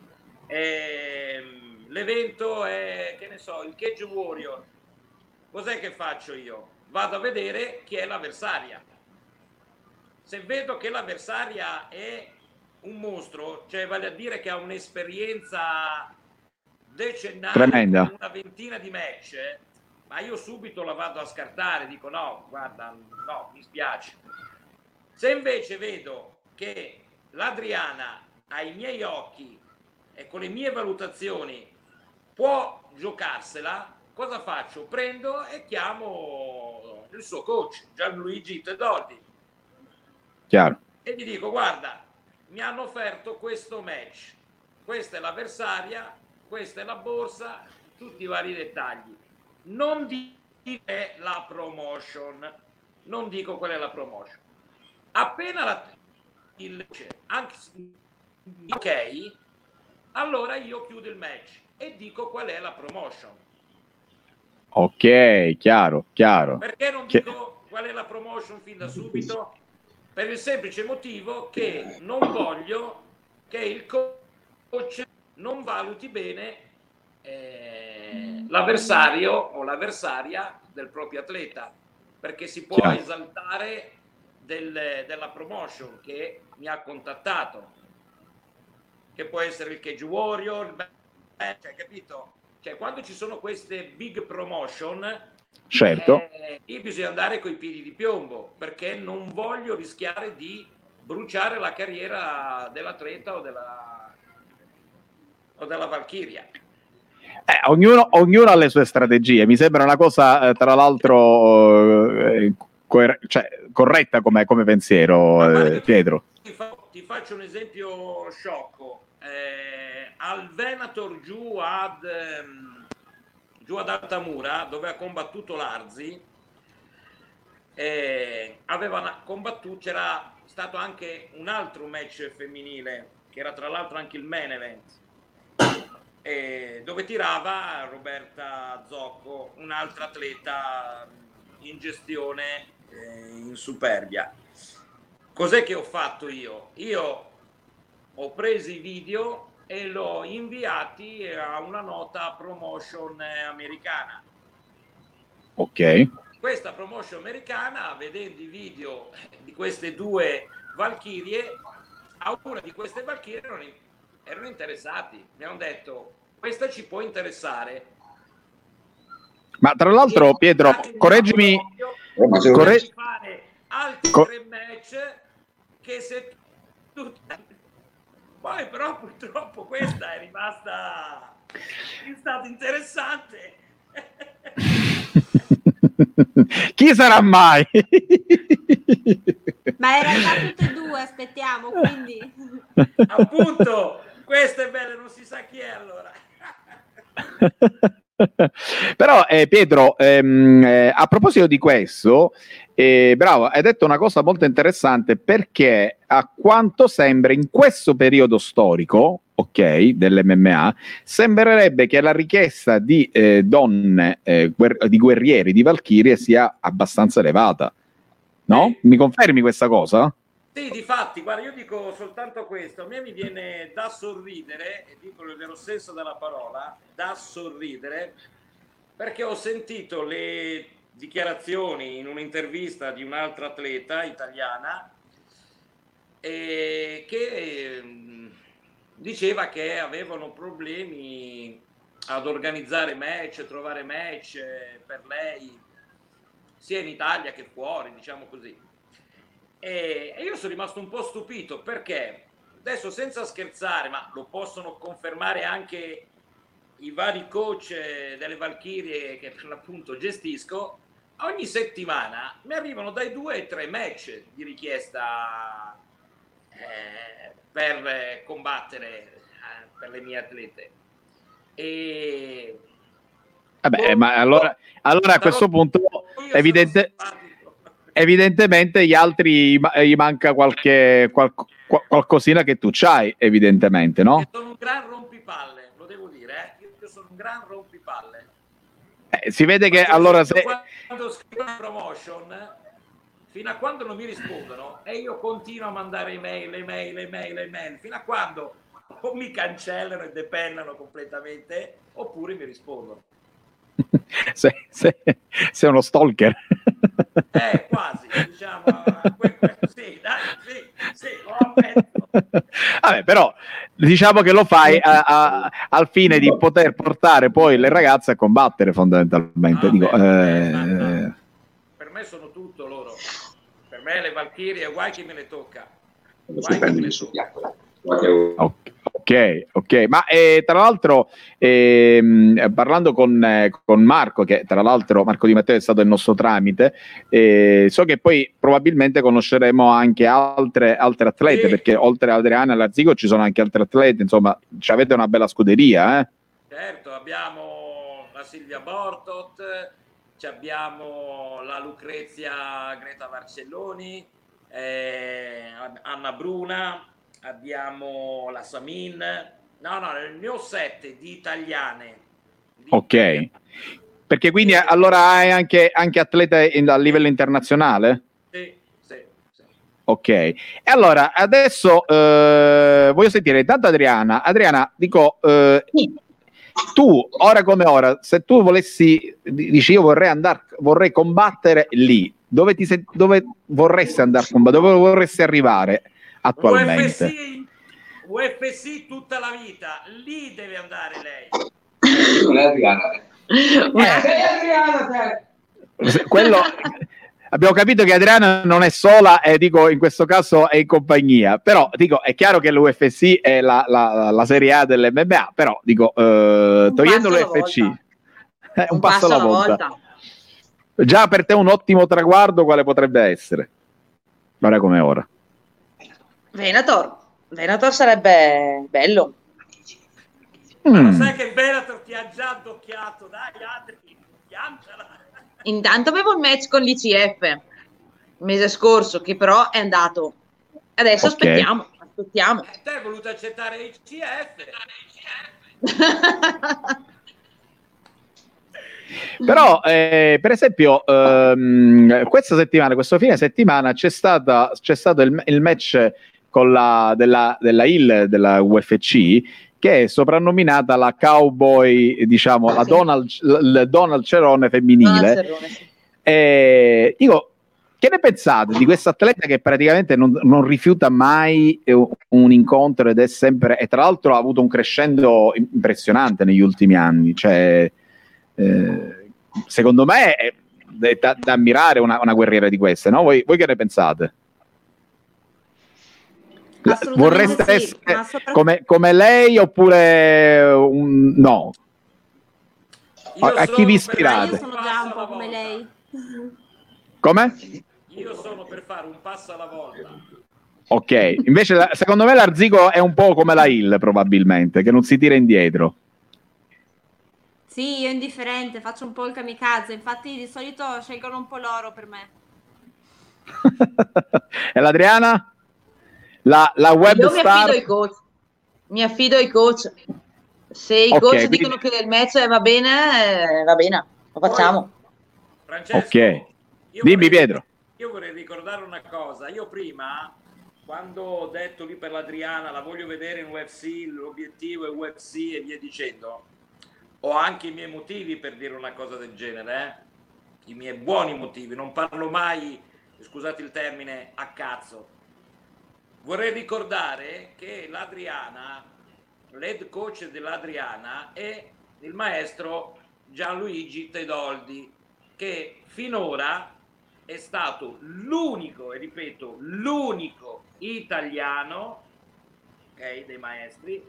Ehm, l'evento è, che ne so, il Cage Warrior. Cos'è che faccio io? Vado a vedere chi è l'avversaria. Se vedo che l'avversaria è un mostro, cioè vale a dire che ha un'esperienza decennale, Tremenda. una ventina di match, ma io subito la vado a scartare, dico no, guarda, no, mi spiace. Se invece vedo che l'Adriana ai miei occhi e con le mie valutazioni può giocarsela, cosa faccio? Prendo e chiamo il suo coach, Gianluigi Tedordi. Chiaro. E gli dico, guarda, mi hanno offerto questo match. questa è l'avversaria, questa è la borsa, tutti i vari dettagli. Non dire la promotion, non dico qual è la promotion. Appena la, il anche, ok, allora io chiudo il match e dico qual è la promotion. Ok, chiaro, chiaro. Perché non dico qual è la promotion fin da subito? Per il semplice motivo che non voglio che il coach non valuti bene eh, l'avversario o l'avversaria del proprio atleta, perché si può chiaro. esaltare del, della promotion che mi ha contattato, che può essere il Cage Warrior, eh, cioè, capito? Cioè, quando ci sono queste big promotion, certo. eh, io bisogna andare coi piedi di piombo, perché non voglio rischiare di bruciare la carriera dell'atleta o della, o della Valchiria. Eh, ognuno, ognuno, ha le sue strategie. Mi sembra una cosa, eh, tra l'altro, eh, coer- cioè, corretta come, come pensiero, eh, Pietro. Ti, fa- ti, faccio un esempio sciocco. Eh, al Venator giù ad, ehm, giù ad Altamura, dove ha combattuto l'Arzi, eh, aveva combattuto, c'era stato anche un altro match femminile, che era tra l'altro anche il main event, eh, dove tirava Roberta Zocco, un'altra atleta in gestione in superbia. Cos'è che ho fatto io? Io ho preso i video e l'ho inviati a una nota promotion americana. Ok. Questa promotion americana, vedendo i video di queste due Valchirie, a una di queste Valchirie erano, erano interessati. Mi hanno detto, questa ci può interessare. Ma tra l'altro, Pietro, correggimi. Corre... fare altri Cor- tre match che se tu poi però purtroppo questa è rimasta è stato interessante. Chi sarà mai? Ma era già tutte e due, aspettiamo, quindi. Appunto, questo è bello, non si sa chi è allora. Però eh, Pietro, ehm, eh, a proposito di questo, eh, bravo, hai detto una cosa molto interessante perché a quanto sembra in questo periodo storico, ok, dell'MMA, sembrerebbe che la richiesta di eh, donne, eh, guer- di guerrieri, di valchirie sia abbastanza elevata. No? Mi confermi questa cosa? Sì, di fatti, guarda, io dico soltanto questo, a me mi viene da sorridere, e dico il vero senso della parola, da sorridere, perché ho sentito le dichiarazioni in un'intervista di un'altra atleta italiana eh, che eh, diceva che avevano problemi ad organizzare match, trovare match per lei, sia in Italia che fuori, diciamo così. E, io sono rimasto un po' stupito perché adesso senza scherzare, ma lo possono confermare anche i vari coach delle Valchirie che per l'appunto gestisco, ogni settimana mi arrivano dai due ai tre match di richiesta eh, per combattere eh, per le mie atlete. E... Vabbè, ma allora, allora a questo punto evidente, evidentemente gli altri gli manca qualche qual, qualcosina che tu c'hai, evidentemente, no? Io sono un gran rompipalle, lo devo dire, eh? io sono un gran rompipalle. Eh, si vede che allora se... Quando scrivo promotion, fino a quando non mi rispondono, e io continuo a mandare email, email, email, email, fino a quando o mi cancellano e depennano completamente, oppure mi rispondono. sei, sei, sei uno stalker. Eh, quasi, diciamo, sì, dai, sì, sì, lo ammetto. Vabbè, però diciamo che lo fai a, a, al fine di poter portare poi le ragazze a combattere fondamentalmente. Ah, Dico, beh, eh, per me sono tutto loro. Per me le Valchirie, guai chi me le tocca. Guai chi me le tocca. Ok, ok, ma eh, tra l'altro ehm, parlando con, eh, con, Marco, che tra l'altro Marco Di Matteo è stato il nostro tramite, eh, so che poi probabilmente conosceremo anche altre, altre atlete, sì. perché oltre a Adriana e Larzigo ci sono anche altre atlete, insomma, avete una bella scuderia. Eh? Certo, abbiamo la Silvia Bortot, abbiamo la Lucrezia Greta Barcelloni, eh, Anna Bruna, abbiamo la Samin. No, no, nel mio set di italiane. Di ok. Perché quindi sì. allora hai anche, anche atlete in, a livello internazionale? Sì, sì, sì. Ok. E allora adesso eh, voglio sentire intanto Adriana. Adriana, dico... Eh, sì. Tu, ora come ora, se tu volessi, dici io vorrei andare, vorrei combattere lì, dove, ti dove vorresti andare a combattere, dove vorresti arrivare? Attualmente. UFC, UFC tutta la vita, lì deve andare lei. Non è Adriana. Eh. Sei Adriana te. Quello, abbiamo capito che Adriana non è sola e dico in questo caso è in compagnia però dico è chiaro che l'UFC è la, la, la serie A dell'MMA però dico eh, togliendo l'UFC eh, un, un, passo, alla volta. volta. già per te un ottimo traguardo quale potrebbe essere ora come ora Venator. Venator sarebbe bello. Mm. sai che Venator ti ha già addocchiato, dai altri, piancela. Intanto avevo un match con l'ICF il mese scorso, che però è andato. Adesso okay. aspettiamo, aspettiamo. E te hai voluto accettare l'ICF. Però, eh, per esempio, ehm, questa settimana, questo fine settimana, c'è, stata, c'è stato il, il match la, della, della Hill della UFC che è soprannominata la cowboy, diciamo, ah, la, sì. Donald, la Donald Cerone femminile. Cerone, sì. e, dico, che ne pensate di questa atleta che praticamente non, non, rifiuta mai un incontro ed è sempre, e tra l'altro ha avuto un crescendo impressionante negli ultimi anni? Cioè, eh, secondo me è, è da, da, ammirare una, una guerriera di queste, no? Voi, voi che ne pensate? Vorreste sì, essere soprattutto... come, come, lei oppure un... no? A, a, chi vi ispirate? Io sono già un po' come lei. Come? Io sono per fare un passo alla volta. Ok, invece secondo me l'Arzico è un po' come la Hill probabilmente, che non si tira indietro. Sì, io indifferente, faccio un po' il kamikaze, infatti di solito scelgono un po' l'oro per me. e l'Adriana? La, la web Io star... mi affido ai coach. Mi affido ai coach. Se i okay, coach quindi... dicono che il match va bene, eh, va bene, lo facciamo. Francesco, ok. Dimmi vorrei, Pietro. Io vorrei ricordare una cosa. Io prima, quando ho detto lì per l'Adriana, la voglio vedere in UFC, l'obiettivo è UFC e via dicendo, ho anche i miei motivi per dire una cosa del genere, eh? i miei buoni motivi. Non parlo mai, scusate il termine, a cazzo Vorrei ricordare che l'Adriana, l'head coach dell'Adriana è il maestro Gianluigi Tedoldi, che finora è stato l'unico, e ripeto, l'unico italiano okay, dei maestri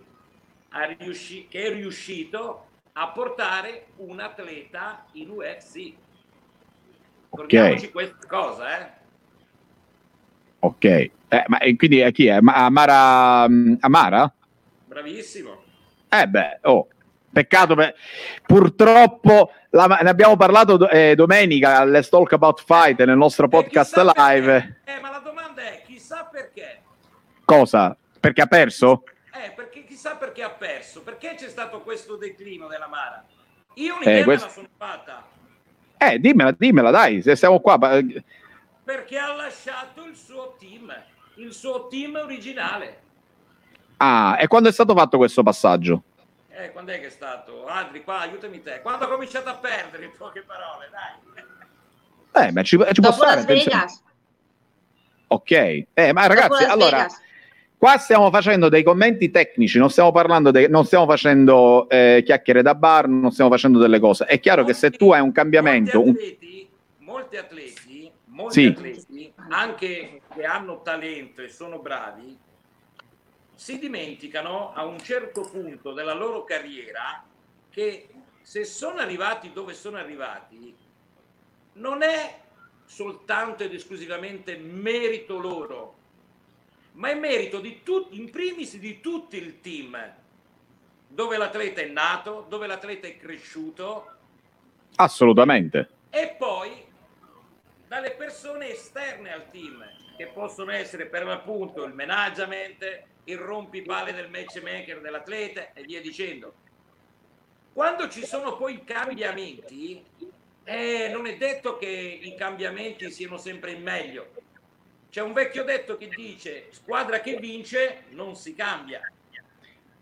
riusci- che è riuscito a portare un atleta in UFC. Ricordiamoci okay. questa cosa, eh? Ok, eh, ma quindi a chi è? Amara? Mm, Amara? Bravissimo. Eh beh, oh, peccato, per... purtroppo la... ne abbiamo parlato eh, domenica Let's Talk About Fight nel nostro eh, podcast eh, live. Eh, ma la domanda è, chissà perché? Cosa? Perché ha perso? Eh, perché chissà perché ha perso, perché c'è stato questo declino della Mara? Io un'idea eh, questo... me la sono fatta. Eh, dimmela, dimmela, dai, se siamo qua perché ha lasciato il suo team, il suo team originale. Ah, e quando è stato fatto questo passaggio? Eh, quando è che è stato? Andri, qua, aiutami te. Quando ha cominciato a perdere, in poche parole, dai. Eh, ma ci, ci può stare. Penso... Ok, eh, ma ragazzi, allora... Qua stiamo facendo dei commenti tecnici, non stiamo parlando, de- non stiamo facendo eh, chiacchiere da bar, non stiamo facendo delle cose. È chiaro molti, che se tu hai un cambiamento. Molti atleti, un... molti atleti molti sì. atleti, anche che hanno talento e sono bravi, si dimenticano a un certo punto della loro carriera che se sono arrivati dove sono arrivati, non è soltanto ed esclusivamente merito loro, ma è merito di tutti, in primis di tutto il team, dove l'atleta è nato, dove l'atleta è cresciuto. Assolutamente. E poi dalle persone esterne al team, che possono essere per l'appunto il management, il rompipale del matchmaker dell'atleta e via dicendo. Quando ci sono poi cambiamenti, eh, non è detto che i cambiamenti siano sempre in meglio. C'è un vecchio detto che dice squadra che vince non si cambia.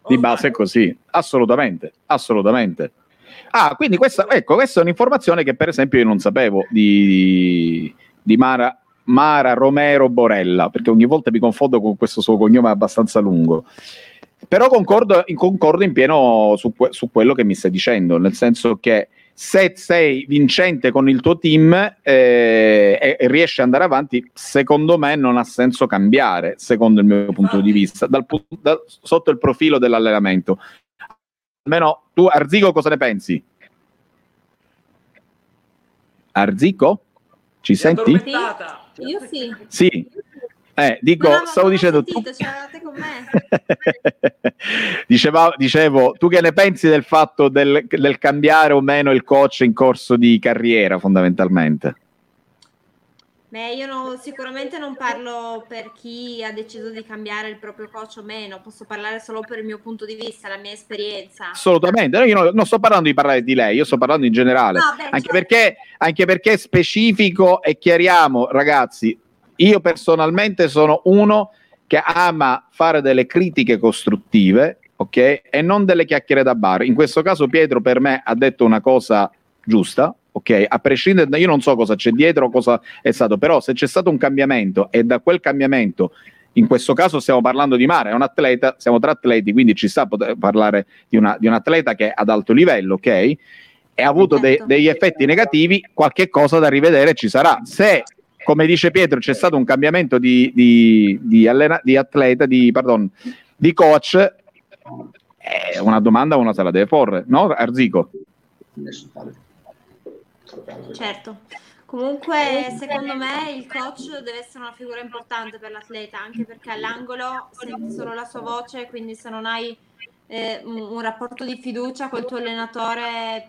Di base è così, assolutamente, assolutamente. Ah, quindi questa, ecco, questa è un'informazione che per esempio io non sapevo di, di Mara, Mara Romero Borella, perché ogni volta mi confondo con questo suo cognome abbastanza lungo. Però concordo, concordo in pieno su, su, quello che mi stai dicendo, nel senso che se sei vincente con il tuo team eh, e, e, riesci ad andare avanti, secondo me non ha senso cambiare, secondo il mio punto di vista, dal, da, sotto il profilo dell'allenamento. Almeno tu, Arzico, cosa ne pensi? Arzico? Ci senti? Io sì. Sì. Eh, dico, no, stavo dicendo sentito, tu... con me. Diceva, dicevo, tu che ne pensi del fatto del, del, cambiare o meno il coach in corso di carriera, fondamentalmente? Beh, io no, sicuramente non parlo per chi ha deciso di cambiare il proprio coach o meno, posso parlare solo per il mio punto di vista, la mia esperienza. Assolutamente, io no, non sto parlando di parlare di lei, io sto parlando in generale, no, beh, anche, certo. perché, anche perché specifico e chiariamo, ragazzi, io personalmente sono uno che ama fare delle critiche costruttive, ok? E non delle chiacchiere da bar. In questo caso Pietro per me ha detto una cosa giusta, ok? A prescindere da io non so cosa c'è dietro, cosa è stato, però se c'è stato un cambiamento e da quel cambiamento in questo caso stiamo parlando di Mare, è un atleta, siamo tra atleti, quindi ci sta a parlare di, una, di un atleta che è ad alto livello, ok? E ha avuto de, certo. degli effetti negativi, qualche cosa da rivedere ci sarà. Se come dice Pietro, c'è stato un cambiamento di, di, di, allena, di atleta, di, pardon, di coach. È una domanda uno se la deve porre, no, Arzico? Certo. Comunque, secondo me il coach deve essere una figura importante per l'atleta, anche perché all'angolo senti solo la sua voce, quindi se non hai eh, un, rapporto di fiducia col tuo allenatore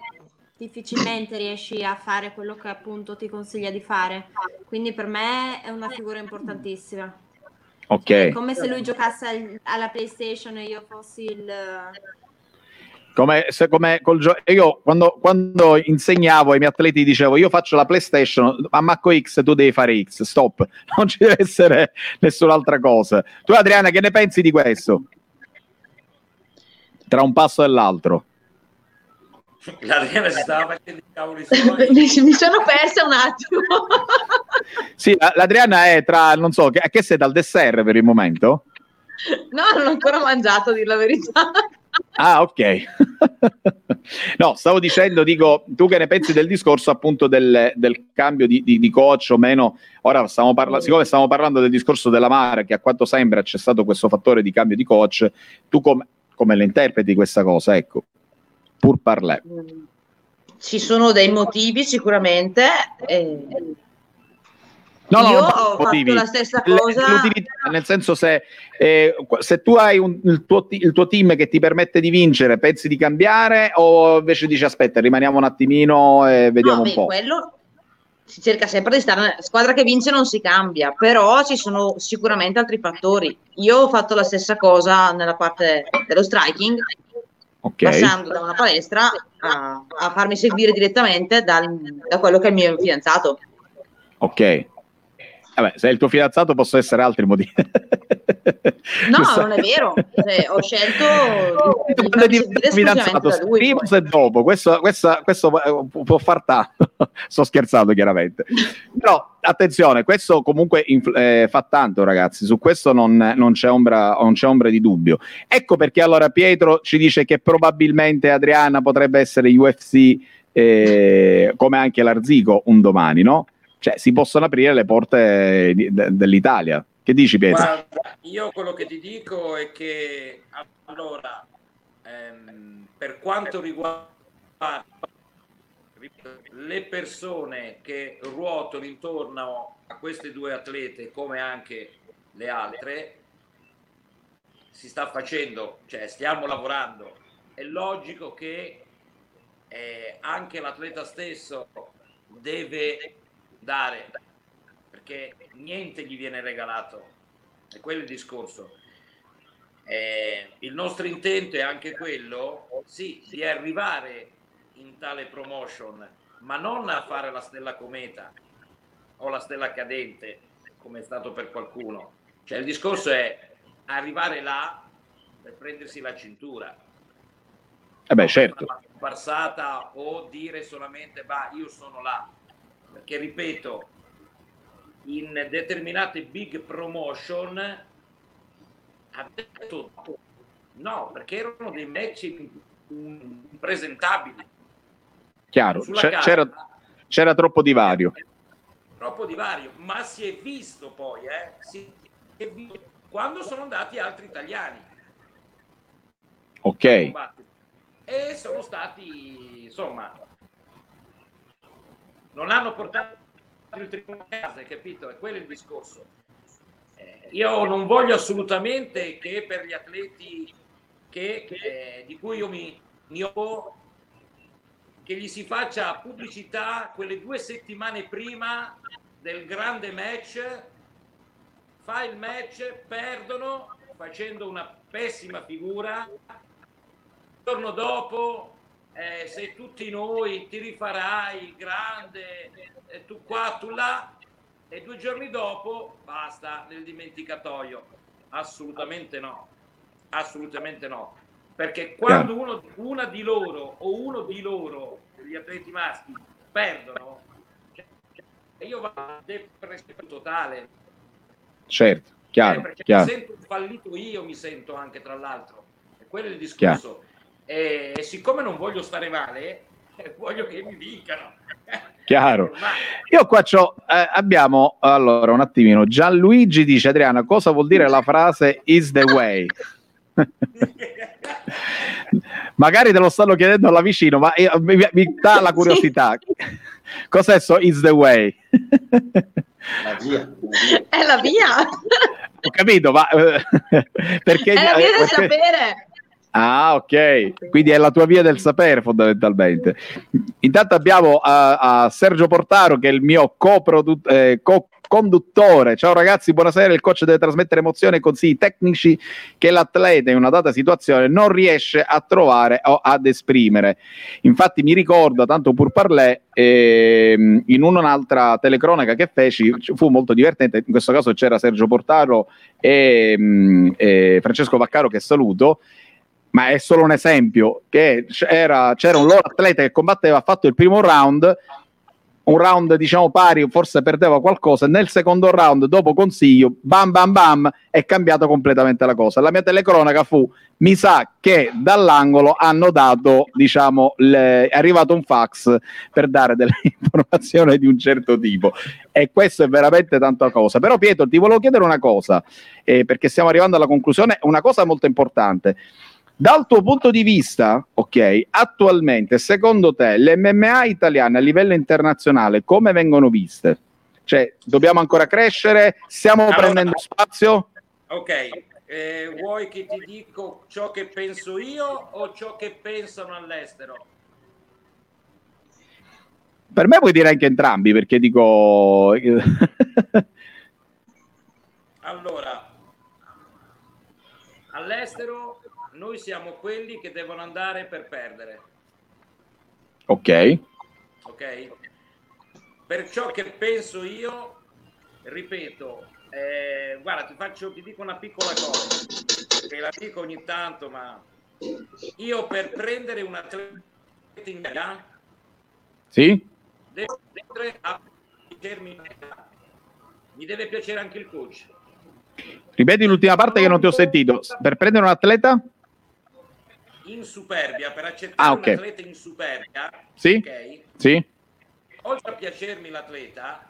difficilmente riesci a fare quello che appunto ti consiglia di fare. Quindi per me è una figura importantissima. Ok. È come se lui giocasse alla PlayStation e io fossi il come, se, come col gio- io quando, quando, insegnavo ai miei atleti dicevo io faccio la PlayStation, a Macco X tu devi fare X, stop, non ci deve essere nessun'altra cosa. Tu Adriana che ne pensi di questo? Tra un passo e l'altro. L'Adriana si stava facendo i cavoli suoi. Mi sono persa un attimo. sì, l'Adriana è tra, non so, che, che sei dal dessert per il momento? No, non ho ancora mangiato, a dire la verità. Ah, ok. no, stavo dicendo, dico, tu che ne pensi del discorso appunto del, del cambio di, di, di, coach o meno? Ora stiamo parlando, siccome stiamo parlando del discorso della Mare, che a quanto sembra c'è stato questo fattore di cambio di coach, tu com- come le interpreti questa cosa? Ecco pur parler. Ci sono dei motivi sicuramente. Eh, No, no, Io ho motivi. fatto la stessa cosa. L'utilità, nel senso, se, eh, se tu hai un, il, tuo, il, tuo, team che ti permette di vincere, pensi di cambiare o invece dici aspetta, rimaniamo un attimino e vediamo no, un beh, po'? Quello si cerca sempre di stare. Squadra che vince non si cambia, però ci sono sicuramente altri fattori. Io ho fatto la stessa cosa nella parte dello striking okay. passando da una palestra a, a farmi seguire direttamente dal, da quello che è il mio fidanzato. Ok. Vabbè, se è il tuo fidanzato possono essere altri motivi. no, non è vero. Cioè, ho scelto di, di farmi fidanzato da lui. Prima e dopo, questo, questo, questo eh, può far tanto. Sto scherzando chiaramente. Però attenzione, questo comunque inf- eh, fa tanto ragazzi, su questo non, non, c'è ombra, non c'è ombra di dubbio. Ecco perché allora Pietro ci dice che probabilmente Adriana potrebbe essere UFC eh, come anche l'Arzico un domani, no? Cioè si possono aprire le porte di, de, dell'Italia Che dici Pietro? Guarda, io quello che ti dico è che allora, ehm, per quanto riguarda le persone che ruotano intorno a queste due atlete, come anche le altre, si sta facendo, cioè stiamo lavorando. È logico che eh, anche l'atleta stesso deve dare perché niente gli viene regalato. È quello il discorso. Eh, il nostro intento è anche quello, sì, di arrivare in tale promotion, ma non a fare la stella cometa o la stella cadente, come è stato per qualcuno. Cioè il discorso è arrivare là per prendersi la cintura. Eh beh, certo. Una passata o dire solamente, bah, io sono là. Perché ripeto, in determinate big promotion ha detto no, perché erano dei match impresentabili. Chiaro, c'era, carta, c'era, troppo divario. Troppo divario, ma si è visto poi, eh? si è visto quando sono andati altri italiani. Ok. E sono stati, insomma, non hanno portato il trionfo a casa, capito? È quello il discorso. Eh, io non voglio assolutamente che per gli atleti che, eh, di cui io mi, mi oppo, che gli si faccia pubblicità quelle due settimane prima del grande match, fa il match, perdono facendo una pessima figura, il giorno dopo eh, sei tutti noi, ti rifarai, grande, eh, tu qua, tu là, e due giorni dopo basta nel dimenticatoio. Assolutamente no, assolutamente no. Perché quando uno, una di loro o uno di loro, gli atleti maschi, perdono, cioè, io vado a depressione totale. Certo, chiaro. Eh, perché chiaro. mi sento fallito io, mi sento anche tra l'altro. E quello è il discorso. Chiaro e siccome non voglio stare male, voglio che mi vincano. Chiaro. Io qua c'ho, eh, abbiamo, allora un attimino, Gianluigi dice Adriana, cosa vuol dire la frase is the way? Magari te lo stanno chiedendo là vicino, ma io, mi, mi, dà la curiosità. Cos'è so is the way? La via. È la via. Ho capito, ma eh, perché... È la via del perché, sapere. Ah, ok. Quindi è la tua via del sapere, fondamentalmente. Intanto abbiamo uh, uh, Sergio Portaro, che è il mio coprodu- eh, co- conduttore. Ciao ragazzi, buonasera. Il coach deve trasmettere emozioni e consigli tecnici che l'atleta in una data situazione non riesce a trovare o ad esprimere. Infatti, mi ricordo, tanto pur parlé, ehm, in un'altra telecronaca che feci, fu molto divertente. In questo caso c'era Sergio Portaro e, mm, e Francesco Vaccaro, che saluto ma è solo un esempio, che c'era, c'era un loro atleta che combatteva, ha fatto il primo round, un round diciamo pari, forse perdeva qualcosa, nel secondo round, dopo consiglio, bam bam bam, è cambiata completamente la cosa. La mia telecronaca fu, mi sa che dall'angolo hanno dato, diciamo, le, è arrivato un fax per dare delle informazioni di un certo tipo. E questo è veramente tanta cosa. Però Pietro, ti volevo chiedere una cosa, eh, perché stiamo arrivando alla conclusione, una cosa molto importante. Dal tuo punto di vista, ok, attualmente, secondo te, le MMA italiane a livello internazionale come vengono viste? Cioè, dobbiamo ancora crescere? Stiamo allora, prendendo spazio? Ok, eh, vuoi che ti dico ciò che penso io o ciò che pensano all'estero? Per me puoi dire anche entrambi, perché dico... allora, all'estero noi siamo quelli che devono andare per perdere. Ok. Ok. Per ciò che penso io, ripeto, eh, guarda, ti faccio, ti dico una piccola cosa, che la dico ogni tanto, ma io per prendere un atleta in gara, sì? devo piacermi, mi deve piacere anche il coach. Ripeti l'ultima parte che non ti ho sentito. Per prendere un atleta? In superbia, per accettare ah, okay. un atleta in superbia, sì? Okay, sì. oltre a piacermi l'atleta,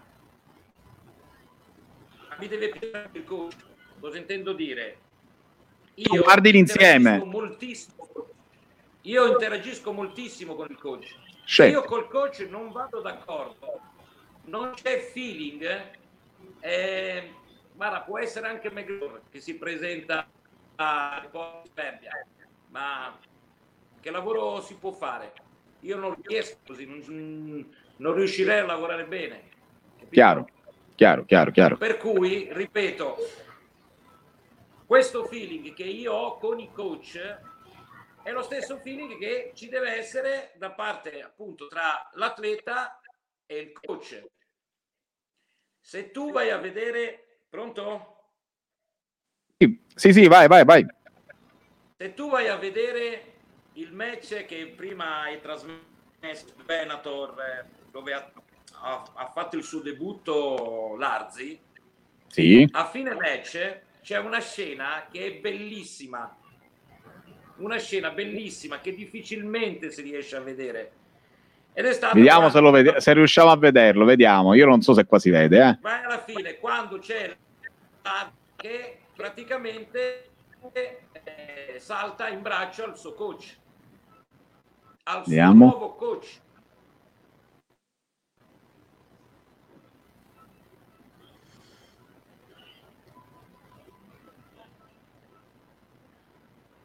mi deve piacere il coach. Cosa intendo dire? Io guardi l'insieme. Moltissimo, io interagisco moltissimo con il coach. Certo. io col coach non vado d'accordo, non c'è feeling, eh, guarda, può essere anche McGregor che si presenta a Serbia, ma che lavoro si può fare? Io non riesco così, non, non riuscirei a lavorare bene. capito? Chiaro, chiaro, chiaro, chiaro. Per cui, ripeto, questo feeling che io ho con i coach è lo stesso feeling che ci deve essere da parte appunto tra l'atleta e il coach. Se tu vai a vedere, pronto? Sì, sì, sì, vai, vai, vai. Se tu vai a vedere il match che prima hai trasmesso Benator, eh, dove ha, ha- ha fatto il suo debutto Larzi, Sì, a fine match c'è una scena che è bellissima, una scena bellissima che difficilmente si riesce a vedere. Ed è stato vediamo se, vede- se riusciamo a vederlo, vediamo. Io non so se qua si vede, eh. Ma alla fine, quando c'è che praticamente eh, salta in braccio al suo coach, al suo Vediamo. nuovo coach.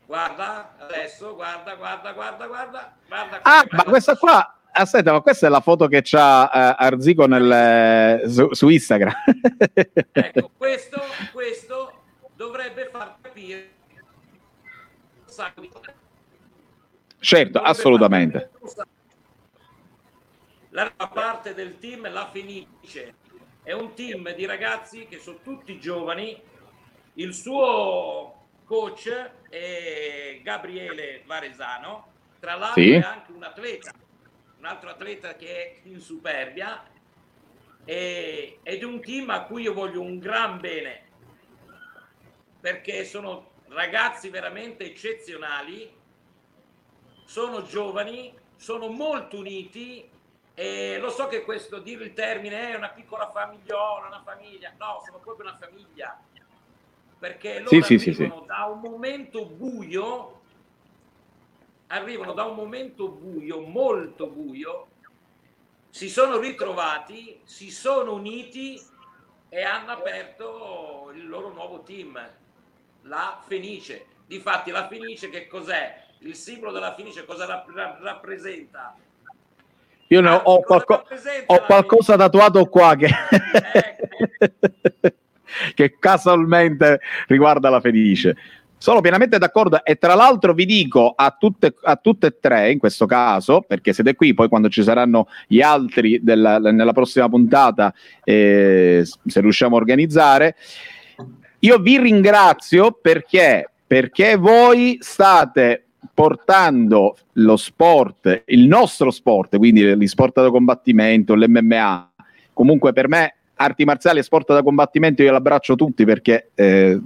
Guarda, adesso, guarda, guarda, guarda, guarda, guarda. Ah, ma questa qua, aspetta, ma questa è la foto che c'ha eh, Arzico nel, eh, su, su Instagram. Ecco, questo, questo dovrebbe far capire un sacco di cose. Certo, assolutamente. La parte del team la Fenice è un team di ragazzi che sono tutti giovani. Il suo coach è Gabriele Varesano, tra l'altro Sì. è anche un atleta, un altro atleta che è in Superbia ed è un team a cui io voglio un gran bene perché sono ragazzi veramente eccezionali, sono giovani, sono molto uniti e lo so che questo dire il termine è una piccola famigliola, una famiglia, no, sono proprio una famiglia perché loro Sì, sì, sì, arrivano da un momento buio, arrivano da un momento buio, molto buio, si sono ritrovati, si sono uniti e hanno aperto il loro nuovo team, la Fenice. Difatti la Fenice che cos'è? Il simbolo della Fenice cosa rapp- rapp- rappresenta? Io ne ho, ho qualco- ho qualcosa tatuato qua che, Ecco. che casualmente riguarda la Felice. Sono pienamente d'accordo e tra l'altro vi dico a tutte, a tutte e tre in questo caso, perché siete qui, poi quando ci saranno gli altri della- nella prossima puntata, eh, se riusciamo a organizzare, io vi ringrazio perché, perché voi state portando lo sport, il nostro sport, quindi gli sport da combattimento, l'MMA, comunque per me arti marziali e sport da combattimento io l'abbraccio tutti perché eh,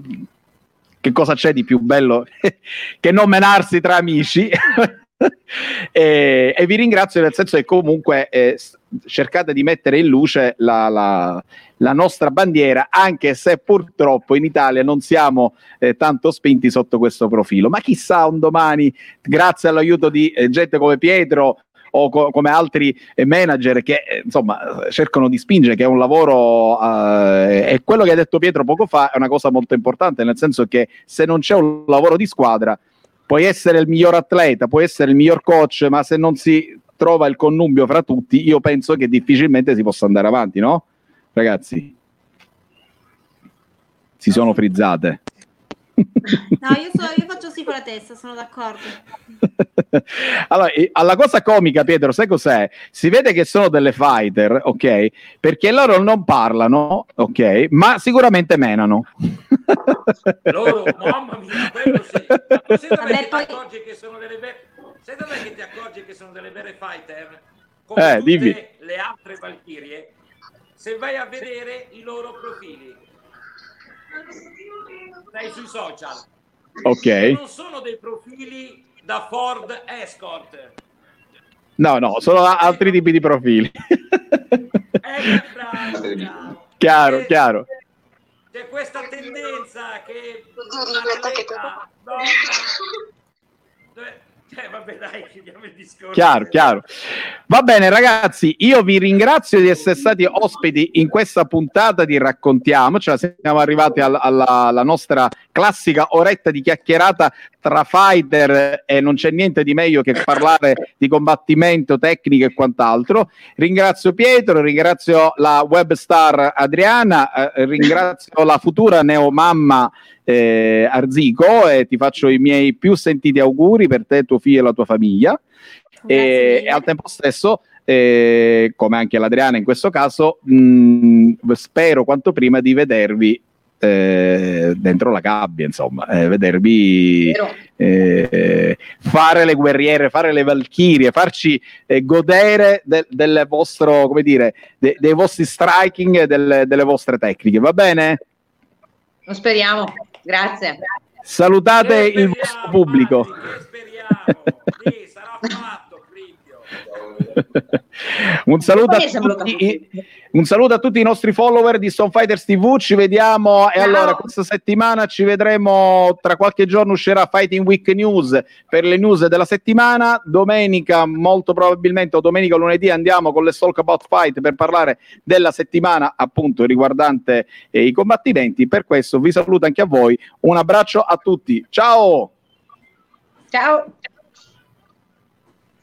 che cosa c'è di più bello che non menarsi tra amici e, e vi ringrazio nel senso che comunque eh, cercate di mettere in luce la, la- la nostra bandiera anche se purtroppo in Italia non siamo eh, tanto spinti sotto questo profilo. Ma chissà un domani grazie all'aiuto di eh, gente come Pietro o co- come altri eh, manager che eh, insomma cercano di spingere, che è un lavoro eh, e quello che ha detto Pietro poco fa è una cosa molto importante, nel senso che se non c'è un lavoro di squadra puoi essere il miglior atleta, puoi essere il miglior coach, ma se non si trova il connubio fra tutti, io penso che difficilmente si possa andare avanti, no? Ragazzi, si sono frizzate. No, io, so- io faccio sì con la testa, sono d'accordo. allora, alla cosa comica, Pietro, sai cos'è? Si vede che sono delle fighter, ok? Perché loro non parlano, ok? Ma sicuramente menano. Loro, mamma mia, quello sì. Ma dov'è Vabbè, che poi- ti accorgi che sono delle vere... Sai dov'è che ti accorgi che sono delle vere fighter? Come Eh, tutte dimmi. le altre Valchirie, se vai a vedere i loro profili. Dai sui social. Ok. Non sono dei profili da Ford Escort. No, no, sono altri tipi di profili. Eh, bravo, bravo. chiaro, Eh, chiaro. c'è questa tendenza che un'atleta donna eh, vabbè, dai, chiudiamo il discorso. Chiaro, chiaro. Va bene, ragazzi, io vi ringrazio di essere stati ospiti in questa puntata di Raccontiamo. Cioè, siamo arrivati al, alla, alla nostra classica oretta di chiacchierata tra fighter e non c'è niente di meglio che parlare di combattimento, tecnica e quant'altro. Ringrazio Pietro, ringrazio la web star Adriana, eh, ringrazio la futura neomamma eh, Arzico e ti faccio i miei più sentiti auguri per te, tuo figlio e la tua famiglia. E, e, al tempo stesso, eh, come anche l'Adriana in questo caso, mh, spero quanto prima di vedervi eh, dentro la gabbia, insomma, eh, vedervi eh, fare le guerriere, fare le valchirie, farci eh, godere de- del vostro, come dire, de- dei vostri striking e delle, delle vostre tecniche, va bene? Lo speriamo. Grazie. Salutate il vostro pubblico. speriamo, sì, sarà fatto. un, saluto tutti, un, saluto a tutti, i nostri follower di Stone Fighters TV. Ci vediamo. E allora, questa settimana ci vedremo. Tra qualche giorno uscirà Fighting Week News per le news della settimana. Domenica, molto probabilmente, o domenica o lunedì, andiamo con le Talk About Fight per parlare della settimana, appunto, riguardante eh, i combattimenti. Per questo vi saluto anche a voi. Un abbraccio a tutti. Ciao. Ciao.